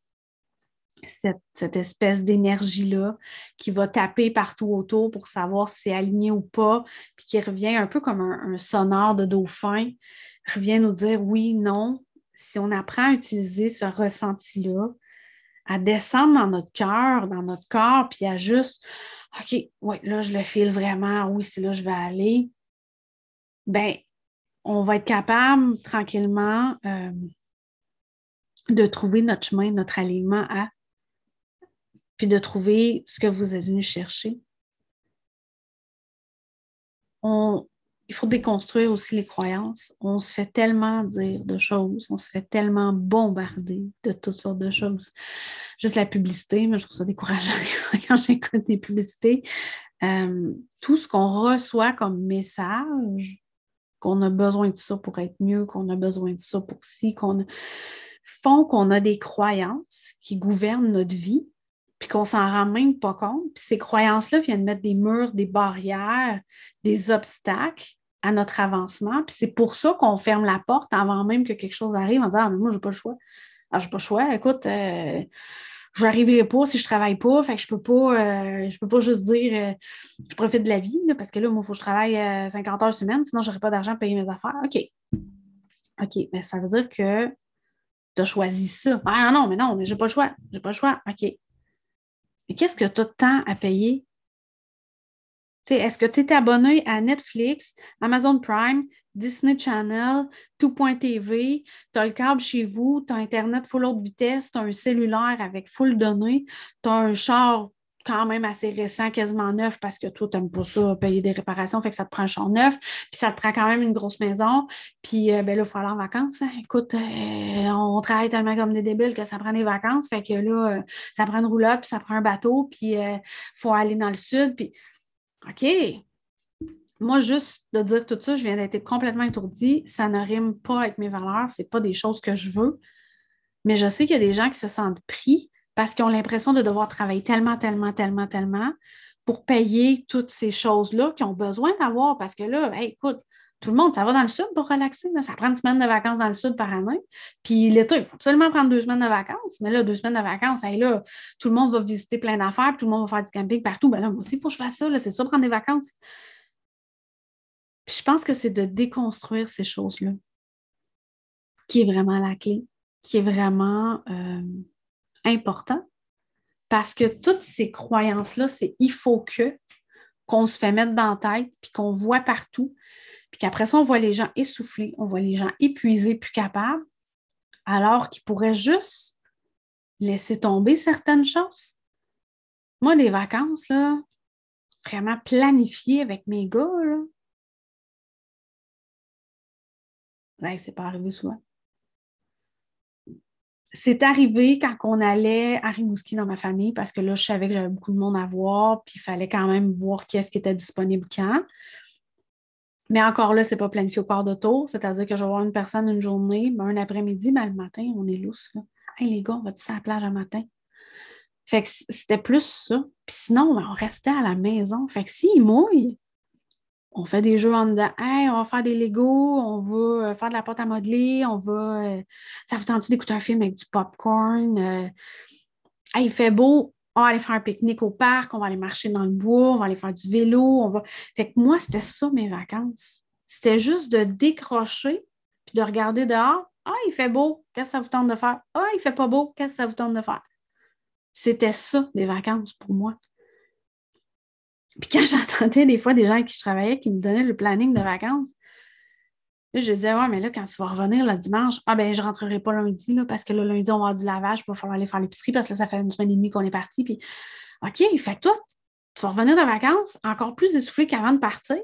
cette, espèce d'énergie-là qui va taper partout autour pour savoir si c'est aligné ou pas, puis qui revient un peu comme un, sonore de dauphin, revient nous dire oui, non. Si on apprend à utiliser ce ressenti-là, à descendre dans notre cœur, dans notre corps, puis à juste, OK, oui, là, je le file vraiment, oui, c'est là je vais aller, ben on va être capable tranquillement euh, de trouver notre chemin, notre alignement à de trouver ce que vous êtes venu chercher. il faut déconstruire aussi les croyances. On se fait tellement dire de choses, on se fait tellement bombarder de toutes sortes de choses. Juste la publicité, mais je trouve ça décourageant (laughs) quand j'écoute des publicités. Euh, tout ce qu'on reçoit comme message, qu'on a besoin de ça pour être mieux, qu'on a besoin de ça pour ci, qu'on font qu'on a des croyances qui gouvernent notre vie, puis qu'on s'en rend même pas compte. Puis ces croyances-là viennent mettre des murs, des barrières, des obstacles à notre avancement. Puis c'est pour ça qu'on ferme la porte avant même que quelque chose arrive en disant ah, mais moi, j'ai pas le choix. Ah, j'ai pas le choix. Écoute, euh, je n'arriverai pas si je travaille pas. Fait que je peux pas, euh, peux pas juste dire euh, je profite de la vie, parce que là, moi, il faut que je travaille 50 heures semaine, sinon je n'aurai pas d'argent pour payer mes affaires. OK. OK, mais ça veut dire que tu as choisi ça. Ah non, mais non, mais j'ai pas le choix. J'ai pas le choix. OK. Mais qu'est-ce que tu as de temps à payer? Est-ce que tu es abonné à Netflix, Amazon Prime, Disney Channel, Tout.tv, tu as le câble chez vous, tu as Internet full haute vitesse, tu as un cellulaire avec full données, tu as un char quand même assez récent, quasiment neuf, parce que toi, tu n'aimes pas ça, payer des réparations, fait que ça te prend un char neuf, puis ça te prend quand même une grosse maison, puis euh, ben là, il faut aller en vacances. Hein. Écoute, euh, on travaille tellement comme des débiles que ça prend des vacances, fait que là, euh, ça prend une roulotte, puis ça prend un bateau, puis il faut aller dans le sud, puis OK. Moi, juste de dire tout ça, je viens d'être complètement étourdie. Ça ne rime pas avec mes valeurs. Ce pas des choses que je veux. Mais je sais qu'il y a des gens qui se sentent pris parce qu'ils ont l'impression de devoir travailler tellement, tellement, tellement, tellement pour payer toutes ces choses-là qu'ils ont besoin d'avoir. Parce que là, écoute, tout le monde, ça va dans le sud pour relaxer. Ça prend une semaine de vacances dans le sud par année. Puis l'été, il faut absolument prendre deux semaines de vacances. Mais là, deux semaines de vacances, là, tout le monde va visiter plein d'affaires, tout le monde va faire du camping partout. Ben là, moi aussi, il faut que je fasse ça. C'est ça, prendre des vacances. Puis je pense que c'est de déconstruire ces choses-là qui est vraiment la clé, qui est vraiment euh, important. Parce que toutes ces croyances-là, c'est il faut que qu'on se fait mettre dans la tête, puis qu'on voit partout, puis qu'après ça, on voit les gens essoufflés, on voit les gens épuisés, plus capables, alors qu'ils pourraient juste laisser tomber certaines choses. Moi, des vacances, là, vraiment planifiées avec mes gars, là, ben, c'est pas arrivé souvent. C'est arrivé quand on allait à Rimouski dans ma famille parce que là, je savais que j'avais beaucoup de monde à voir, puis il fallait quand même voir qui est-ce qui était disponible quand. Mais encore là, ce n'est pas planifié au quart de tour, c'est-à-dire que je vais voir une personne une journée, ben, un après-midi, ben, le matin, on est lousse. Là. Hey les gars, on va-tu à la plage le matin? Fait que c'était plus ça. Puis sinon, ben, on restait à la maison. Fait que s'il mouille, on fait des jeux en dedans. Hey, on va faire des Legos, on va euh, faire de la pâte à modeler, on va. Euh, ça vous tente d'écouter un film avec du popcorn? Euh, hey, il fait beau, on va aller faire un pique-nique au parc, on va aller marcher dans le bois, on va aller faire du vélo, on va. Fait que moi, c'était ça mes vacances. C'était juste de décrocher puis de regarder dehors. Ah, il fait beau, qu'est-ce que ça vous tente de faire? Ah, il fait pas beau, qu'est-ce que ça vous tente de faire? C'était ça, des vacances pour moi. Puis quand (laughs) j'entendais des fois des gens qui je travaillais qui me donnaient le planning de vacances, je disais, ouais, mais là, quand tu vas revenir le dimanche, ah ben je rentrerai pas lundi, là, parce que le lundi, on va avoir du lavage, il va falloir aller faire l'épicerie parce que ça fait une semaine et demie qu'on est parti. Puis, OK, fait que toi, tu vas revenir de vacances encore plus essoufflé qu'avant de partir.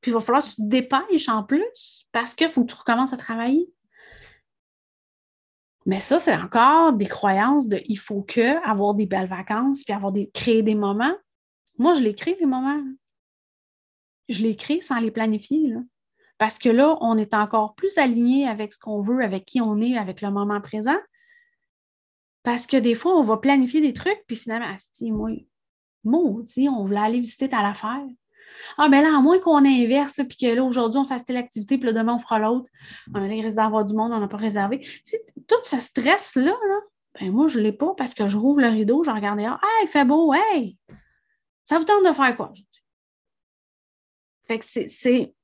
Puis il va falloir que tu te dépêches en plus parce qu'il faut que tu recommences à travailler. Mais ça, c'est encore des croyances de il faut que, avoir des belles vacances, puis avoir des, créer des moments. Moi, je les crée, les moments. Je les crée sans les planifier. Là. Parce que là, on est encore plus aligné avec ce qu'on veut, avec qui on est, avec le moment présent. Parce que des fois, on va planifier des trucs, puis finalement, ah, moi, maudit, on voulait aller visiter telle affaire. Ah, mais là, à moins qu'on inverse, puis que là, aujourd'hui, on fasse telle activité, puis là, demain, on fera l'autre. On a réservé du monde, on n'a pas réservé. tout ce stress-là, là, ben moi, je ne l'ai pas parce que je rouvre le rideau, je regarde dehors. Hey, il fait beau, hey! Ça vous tente de faire quoi Fait que c'est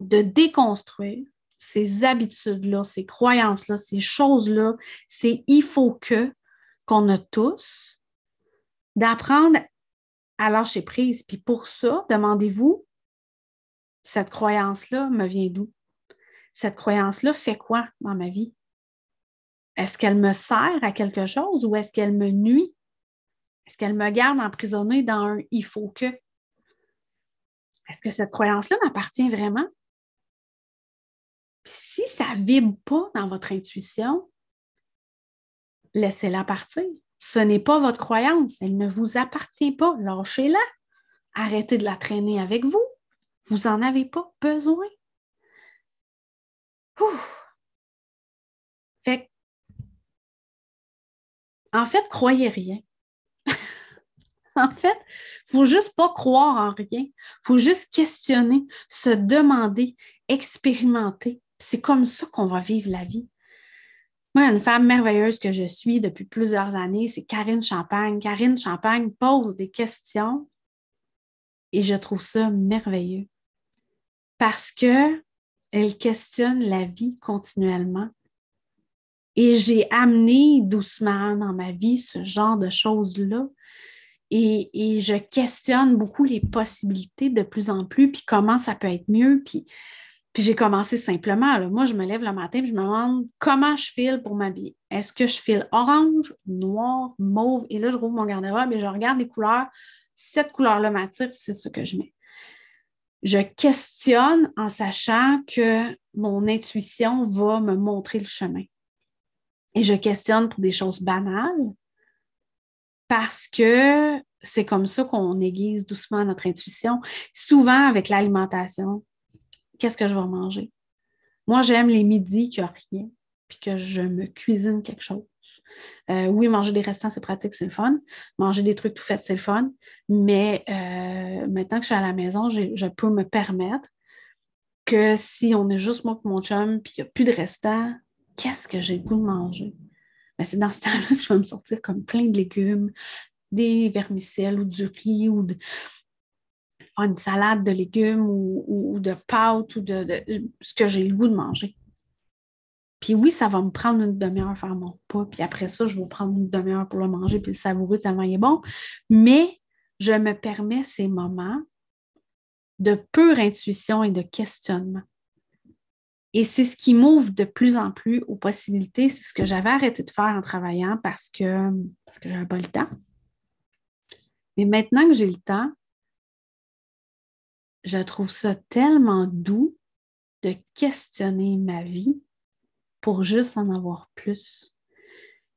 de déconstruire ces habitudes-là, ces croyances-là, ces choses-là, c'est il faut que qu'on a tous, d'apprendre à lâcher prise. Puis pour ça, demandez-vous, cette croyance-là me vient d'où? Cette croyance-là fait quoi dans ma vie? Est-ce qu'elle me sert à quelque chose ou est-ce qu'elle me nuit? Est-ce qu'elle me garde emprisonnée dans un il faut que? Est-ce que cette croyance-là m'appartient vraiment? si ça ne vibre pas dans votre intuition, laissez-la partir. Ce n'est pas votre croyance, elle ne vous appartient pas. Lâchez-la. Arrêtez de la traîner avec vous. Vous n'en avez pas besoin. Fait en fait, croyez rien. (laughs) en fait, faut juste pas croire en rien. Faut juste questionner, se demander, expérimenter, c'est comme ça qu'on va vivre la vie. Moi, une femme merveilleuse que je suis depuis plusieurs années, c'est Karine Champagne. Karine Champagne pose des questions et je trouve ça merveilleux parce que elle questionne la vie continuellement. Et j'ai amené doucement dans ma vie ce genre de choses-là. Et, je questionne beaucoup les possibilités de plus en plus, puis comment ça peut être mieux. Puis, j'ai commencé simplement. Moi, je me lève le matin et je me demande comment je file pour m'habiller. Est-ce que je file orange, noir, mauve? Et là, je rouvre mon garde-robe et je regarde les couleurs. Cette couleur-là m'attire, c'est ce que je mets. Je questionne en sachant que mon intuition va me montrer le chemin. Et je questionne pour des choses banales parce que c'est comme ça qu'on aiguise doucement notre intuition. Souvent avec l'alimentation, qu'est-ce que je vais manger? Moi, j'aime les midis qui n'ont rien, puis que je me cuisine quelque chose. Euh, oui, manger des restants, c'est pratique, c'est le fun. Manger des trucs tout faits, c'est le fun. Mais euh, maintenant que je suis à la maison, je peux me permettre que si on est juste moi et mon chum, puis il n'y a plus de restants, qu'est-ce que j'ai le goût de manger? C'est dans ce temps-là que je vais me sortir comme plein de légumes, des vermicelles ou du riz ou de, une salade de légumes ou, de pâtes ou de, ce que j'ai le goût de manger. Puis oui, ça va me prendre une demi-heure faire mon repas. Puis après ça, je vais prendre une demi-heure pour le manger puis le savourer tellement il est bon. Mais je me permets ces moments de pure intuition et de questionnement. Et c'est ce qui m'ouvre de plus en plus aux possibilités. C'est ce que j'avais arrêté de faire en travaillant parce que, j'avais pas le temps. Mais maintenant que j'ai le temps, je trouve ça tellement doux de questionner ma vie pour juste en avoir plus.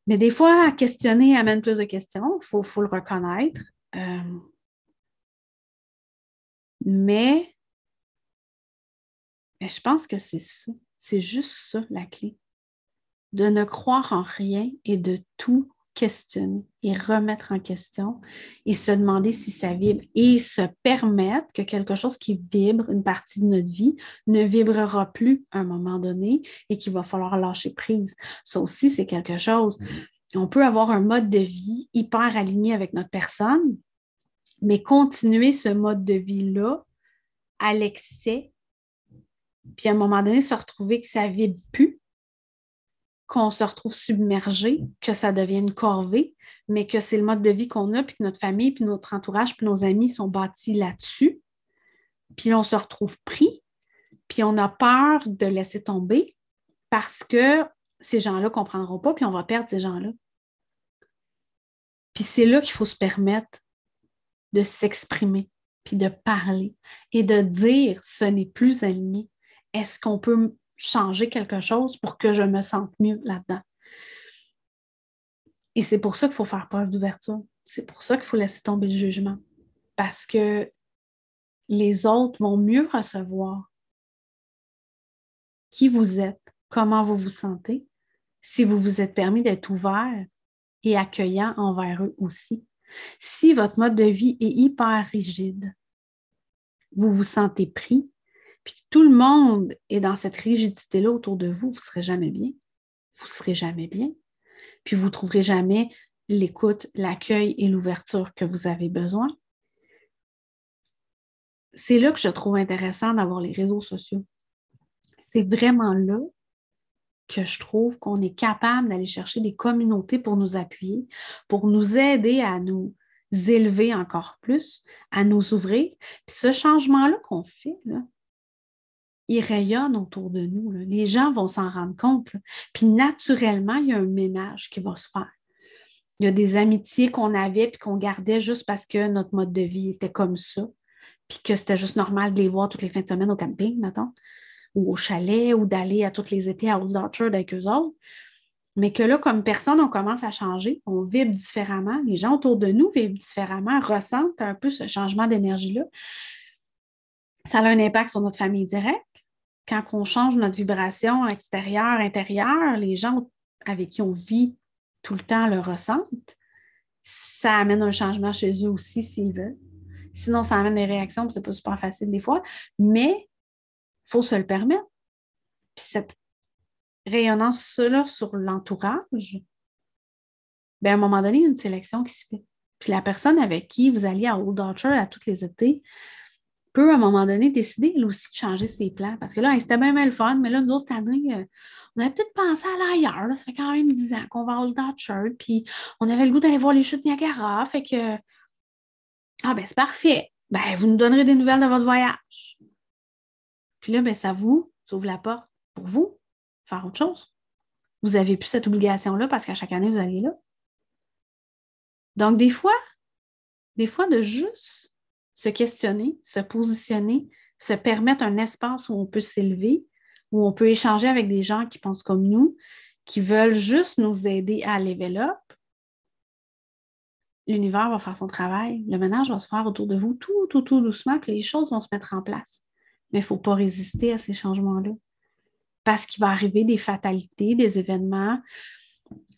Mais des fois, questionner amène plus de questions, il faut, le reconnaître. Euh, mais mais je pense que c'est ça. C'est juste ça la clé. De ne croire en rien et de tout questionner et remettre en question et se demander si ça vibre et se permettre que quelque chose qui vibre une partie de notre vie ne vibrera plus à un moment donné et qu'il va falloir lâcher prise. Ça aussi, c'est quelque chose. On peut avoir un mode de vie hyper aligné avec notre personne, mais continuer ce mode de vie-là à l'excès puis à un moment donné, se retrouver que ça vibre plus, qu'on se retrouve submergé, que ça devienne corvée, mais que c'est le mode de vie qu'on a, puis que notre famille, puis notre entourage, puis nos amis sont bâtis là-dessus. Puis on se retrouve pris, puis on a peur de laisser tomber parce que ces gens-là ne comprendront pas, puis on va perdre ces gens-là. Puis c'est là qu'il faut se permettre de s'exprimer, puis de parler et de dire ce n'est plus aligné est-ce qu'on peut changer quelque chose pour que je me sente mieux là-dedans? Et c'est pour ça qu'il faut faire preuve d'ouverture. C'est pour ça qu'il faut laisser tomber le jugement. Parce que les autres vont mieux recevoir qui vous êtes, comment vous vous sentez, si vous vous êtes permis d'être ouvert et accueillant envers eux aussi. Si votre mode de vie est hyper rigide, vous vous sentez pris, puis tout le monde est dans cette rigidité-là autour de vous, vous ne serez jamais bien. Vous ne serez jamais bien. Puis vous ne trouverez jamais l'écoute, l'accueil et l'ouverture que vous avez besoin. C'est là que je trouve intéressant d'avoir les réseaux sociaux. C'est vraiment là que je trouve qu'on est capable d'aller chercher des communautés pour nous appuyer, pour nous aider à nous élever encore plus, à nous ouvrir. Puis ce changement-là qu'on fait, là, il rayonne autour de nous. Les gens vont s'en rendre compte. Puis naturellement, il y a un ménage qui va se faire. Il y a des amitiés qu'on avait puis qu'on gardait juste parce que notre mode de vie était comme ça. Puis que c'était juste normal de les voir toutes les fins de semaine au camping, mettons, ou au chalet, ou d'aller à tous les étés à Old Orchard avec eux autres. Mais que là, comme personne, on commence à changer, on vibre différemment. Les gens autour de nous vivent différemment, ressentent un peu ce changement d'énergie-là. Ça a un impact sur notre famille directe quand on change notre vibration extérieure, intérieure, les gens avec qui on vit tout le temps le ressentent. Ça amène un changement chez eux aussi s'ils veulent. Sinon, ça amène des réactions, c'est pas super facile des fois, mais il faut se le permettre. Puis cette rayonnance-là sur l'entourage, bien, à un moment donné, il y a une sélection qui se fait. Puis la personne avec qui vous alliez à Old Orchard à tous les étés, peut, à un moment donné, décider, elle aussi, de changer ses plans. Parce que là, c'était bien, bien le fun, mais là, nous autres, cette année, euh, on avait peut-être pensé à aller ailleurs. Ça fait quand même 10 ans qu'on va au Dutcher, puis on avait le goût d'aller voir les chutes Niagara. Fait que Ah, ben c'est parfait. Ben, vous nous donnerez des nouvelles de votre voyage. Puis là, ben, ça vous ouvre la porte pour vous faire autre chose. Vous n'avez plus cette obligation-là parce qu'à chaque année, vous allez là. Donc, des fois, des fois, de juste se questionner, se positionner, se permettre un espace où on peut s'élever, où on peut échanger avec des gens qui pensent comme nous, qui veulent juste nous aider à level l'univers va faire son travail. Le ménage va se faire autour de vous tout, tout, tout doucement, puis les choses vont se mettre en place. Mais il ne faut pas résister à ces changements-là. Parce qu'il va arriver des fatalités, des événements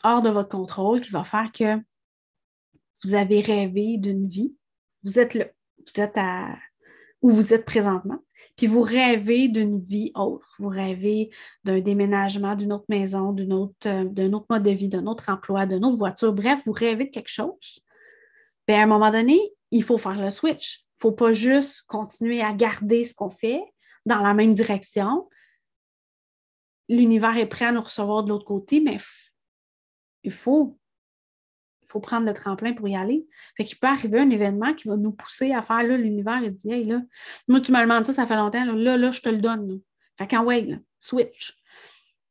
hors de votre contrôle qui vont faire que vous avez rêvé d'une vie. Vous êtes là, vous êtes à où vous êtes présentement. Puis vous rêvez d'une vie autre. Vous rêvez d'un déménagement, d'une autre maison, autre, euh, d'un autre mode de vie, d'un autre emploi, d'une autre voiture. Bref, vous rêvez de quelque chose. Puis à un moment donné, il faut faire le switch. Il ne faut pas juste continuer à garder ce qu'on fait dans la même direction. L'univers est prêt à nous recevoir de l'autre côté, mais il faut il faut prendre le tremplin pour y aller. Fait qu'il peut arriver un événement qui va nous pousser à faire, là, l'univers, il dit, hey, là, moi, tu me demandes ça, ça fait longtemps, là, là, je te le donne. Fait qu'en way, là, switch.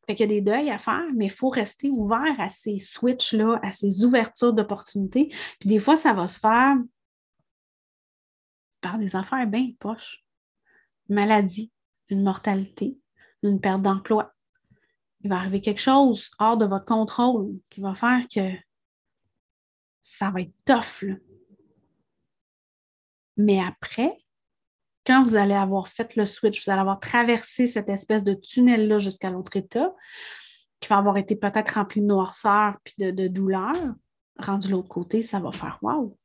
Fait qu'il y a des deuils à faire, mais il faut rester ouvert à ces switches-là, à ces ouvertures d'opportunités. Puis des fois, ça va se faire par des affaires bien poches. Une maladie, une mortalité, une perte d'emploi. Il va arriver quelque chose hors de votre contrôle qui va faire que ça va être tough. Mais après, quand vous allez avoir fait le switch, vous allez avoir traversé cette espèce de tunnel-là jusqu'à l'autre état, qui va avoir été peut-être rempli de noirceur puis de, de douleur, rendu de l'autre côté, ça va faire wow!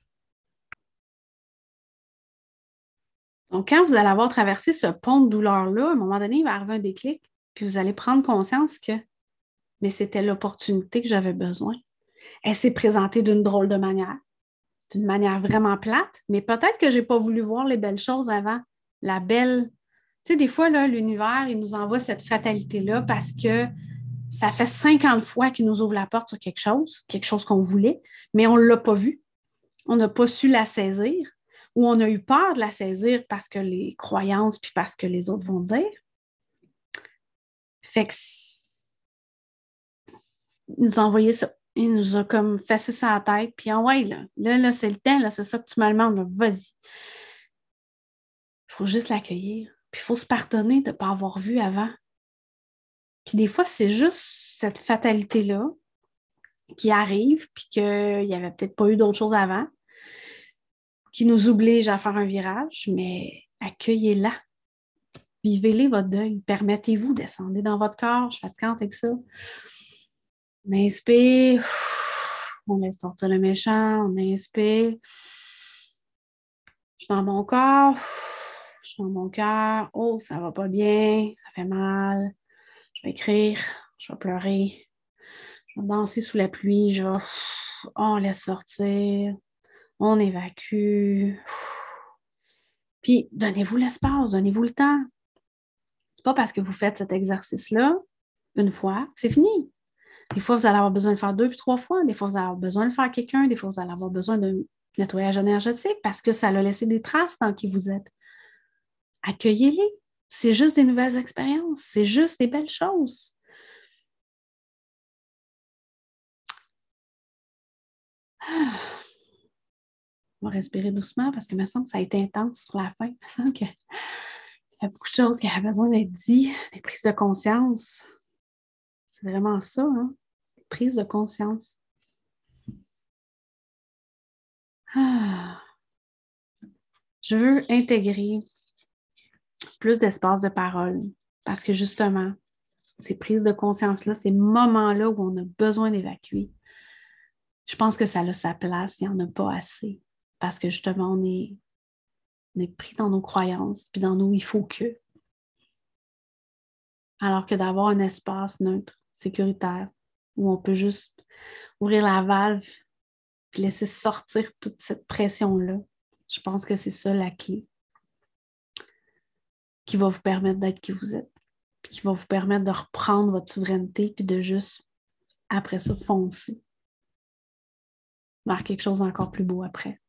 Donc, quand vous allez avoir traversé ce pont de douleur-là, à un moment donné, il va arriver un déclic, puis vous allez prendre conscience que mais c'était l'opportunité que j'avais besoin elle s'est présentée d'une drôle de manière, d'une manière vraiment plate, mais peut-être que je n'ai pas voulu voir les belles choses avant. La belle. Tu sais, des fois, l'univers, il nous envoie cette fatalité-là parce que ça fait 50 fois qu'il nous ouvre la porte sur quelque chose, quelque chose qu'on voulait, mais on ne l'a pas vu. On n'a pas su la saisir ou on a eu peur de la saisir parce que les croyances puis parce que les autres vont dire. Fait que nous envoyer ça. Il nous a comme fessé sa tête, puis en ouais, là, là, là c'est le temps, là, c'est ça que tu me demandes, vas-y. Il faut juste l'accueillir. Puis il faut se pardonner de ne pas avoir vu avant. Puis des fois, c'est juste cette fatalité-là qui arrive, puis qu'il n'y avait peut-être pas eu d'autre chose avant, qui nous oblige à faire un virage, mais accueillez-la. Vivez-les votre deuil. Permettez-vous, descendre dans votre corps. Je suis fatiguante avec ça. On inspire, on laisse sortir le méchant, on inspire. Je suis dans mon corps, je suis dans mon cœur. Oh, ça va pas bien, ça fait mal. Je vais écrire, je vais pleurer, je vais danser sous la pluie, je vais. On laisse sortir, on évacue. Puis, donnez-vous l'espace, donnez-vous le temps. C'est pas parce que vous faites cet exercice-là une fois c'est fini. Des fois, vous allez avoir besoin de faire deux puis trois fois. Des fois, vous allez avoir besoin de faire quelqu'un. Des fois, vous allez avoir besoin d'un nettoyage énergétique parce que ça a laissé des traces dans qui vous êtes. Accueillez-les. C'est juste des nouvelles expériences. C'est juste des belles choses. On va respirer doucement parce que me semble ça a été intense sur la fin. Il me semble qu'il y a beaucoup de choses qui avaient besoin d'être dites, des prises de conscience. C'est vraiment ça. Hein? Prise de conscience. Ah. Je veux intégrer plus d'espace de parole parce que justement, ces prises de conscience-là, ces moments-là où on a besoin d'évacuer, je pense que ça a sa place, il n'y en a pas assez parce que justement, on est, on pris dans nos croyances, puis dans nos il faut que. Alors que d'avoir un espace neutre, sécuritaire, où on peut juste ouvrir la valve puis laisser sortir toute cette pression-là. Je pense que c'est ça la clé qui va vous permettre d'être qui vous êtes, puis qui va vous permettre de reprendre votre souveraineté, puis de juste, après ça, foncer vers quelque chose d'encore plus beau après.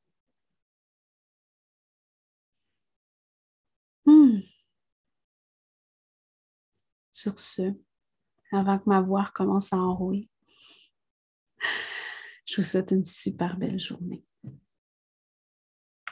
Hmm. Sur ce, avant que ma voix commence à enrouer, je vous souhaite une super belle journée.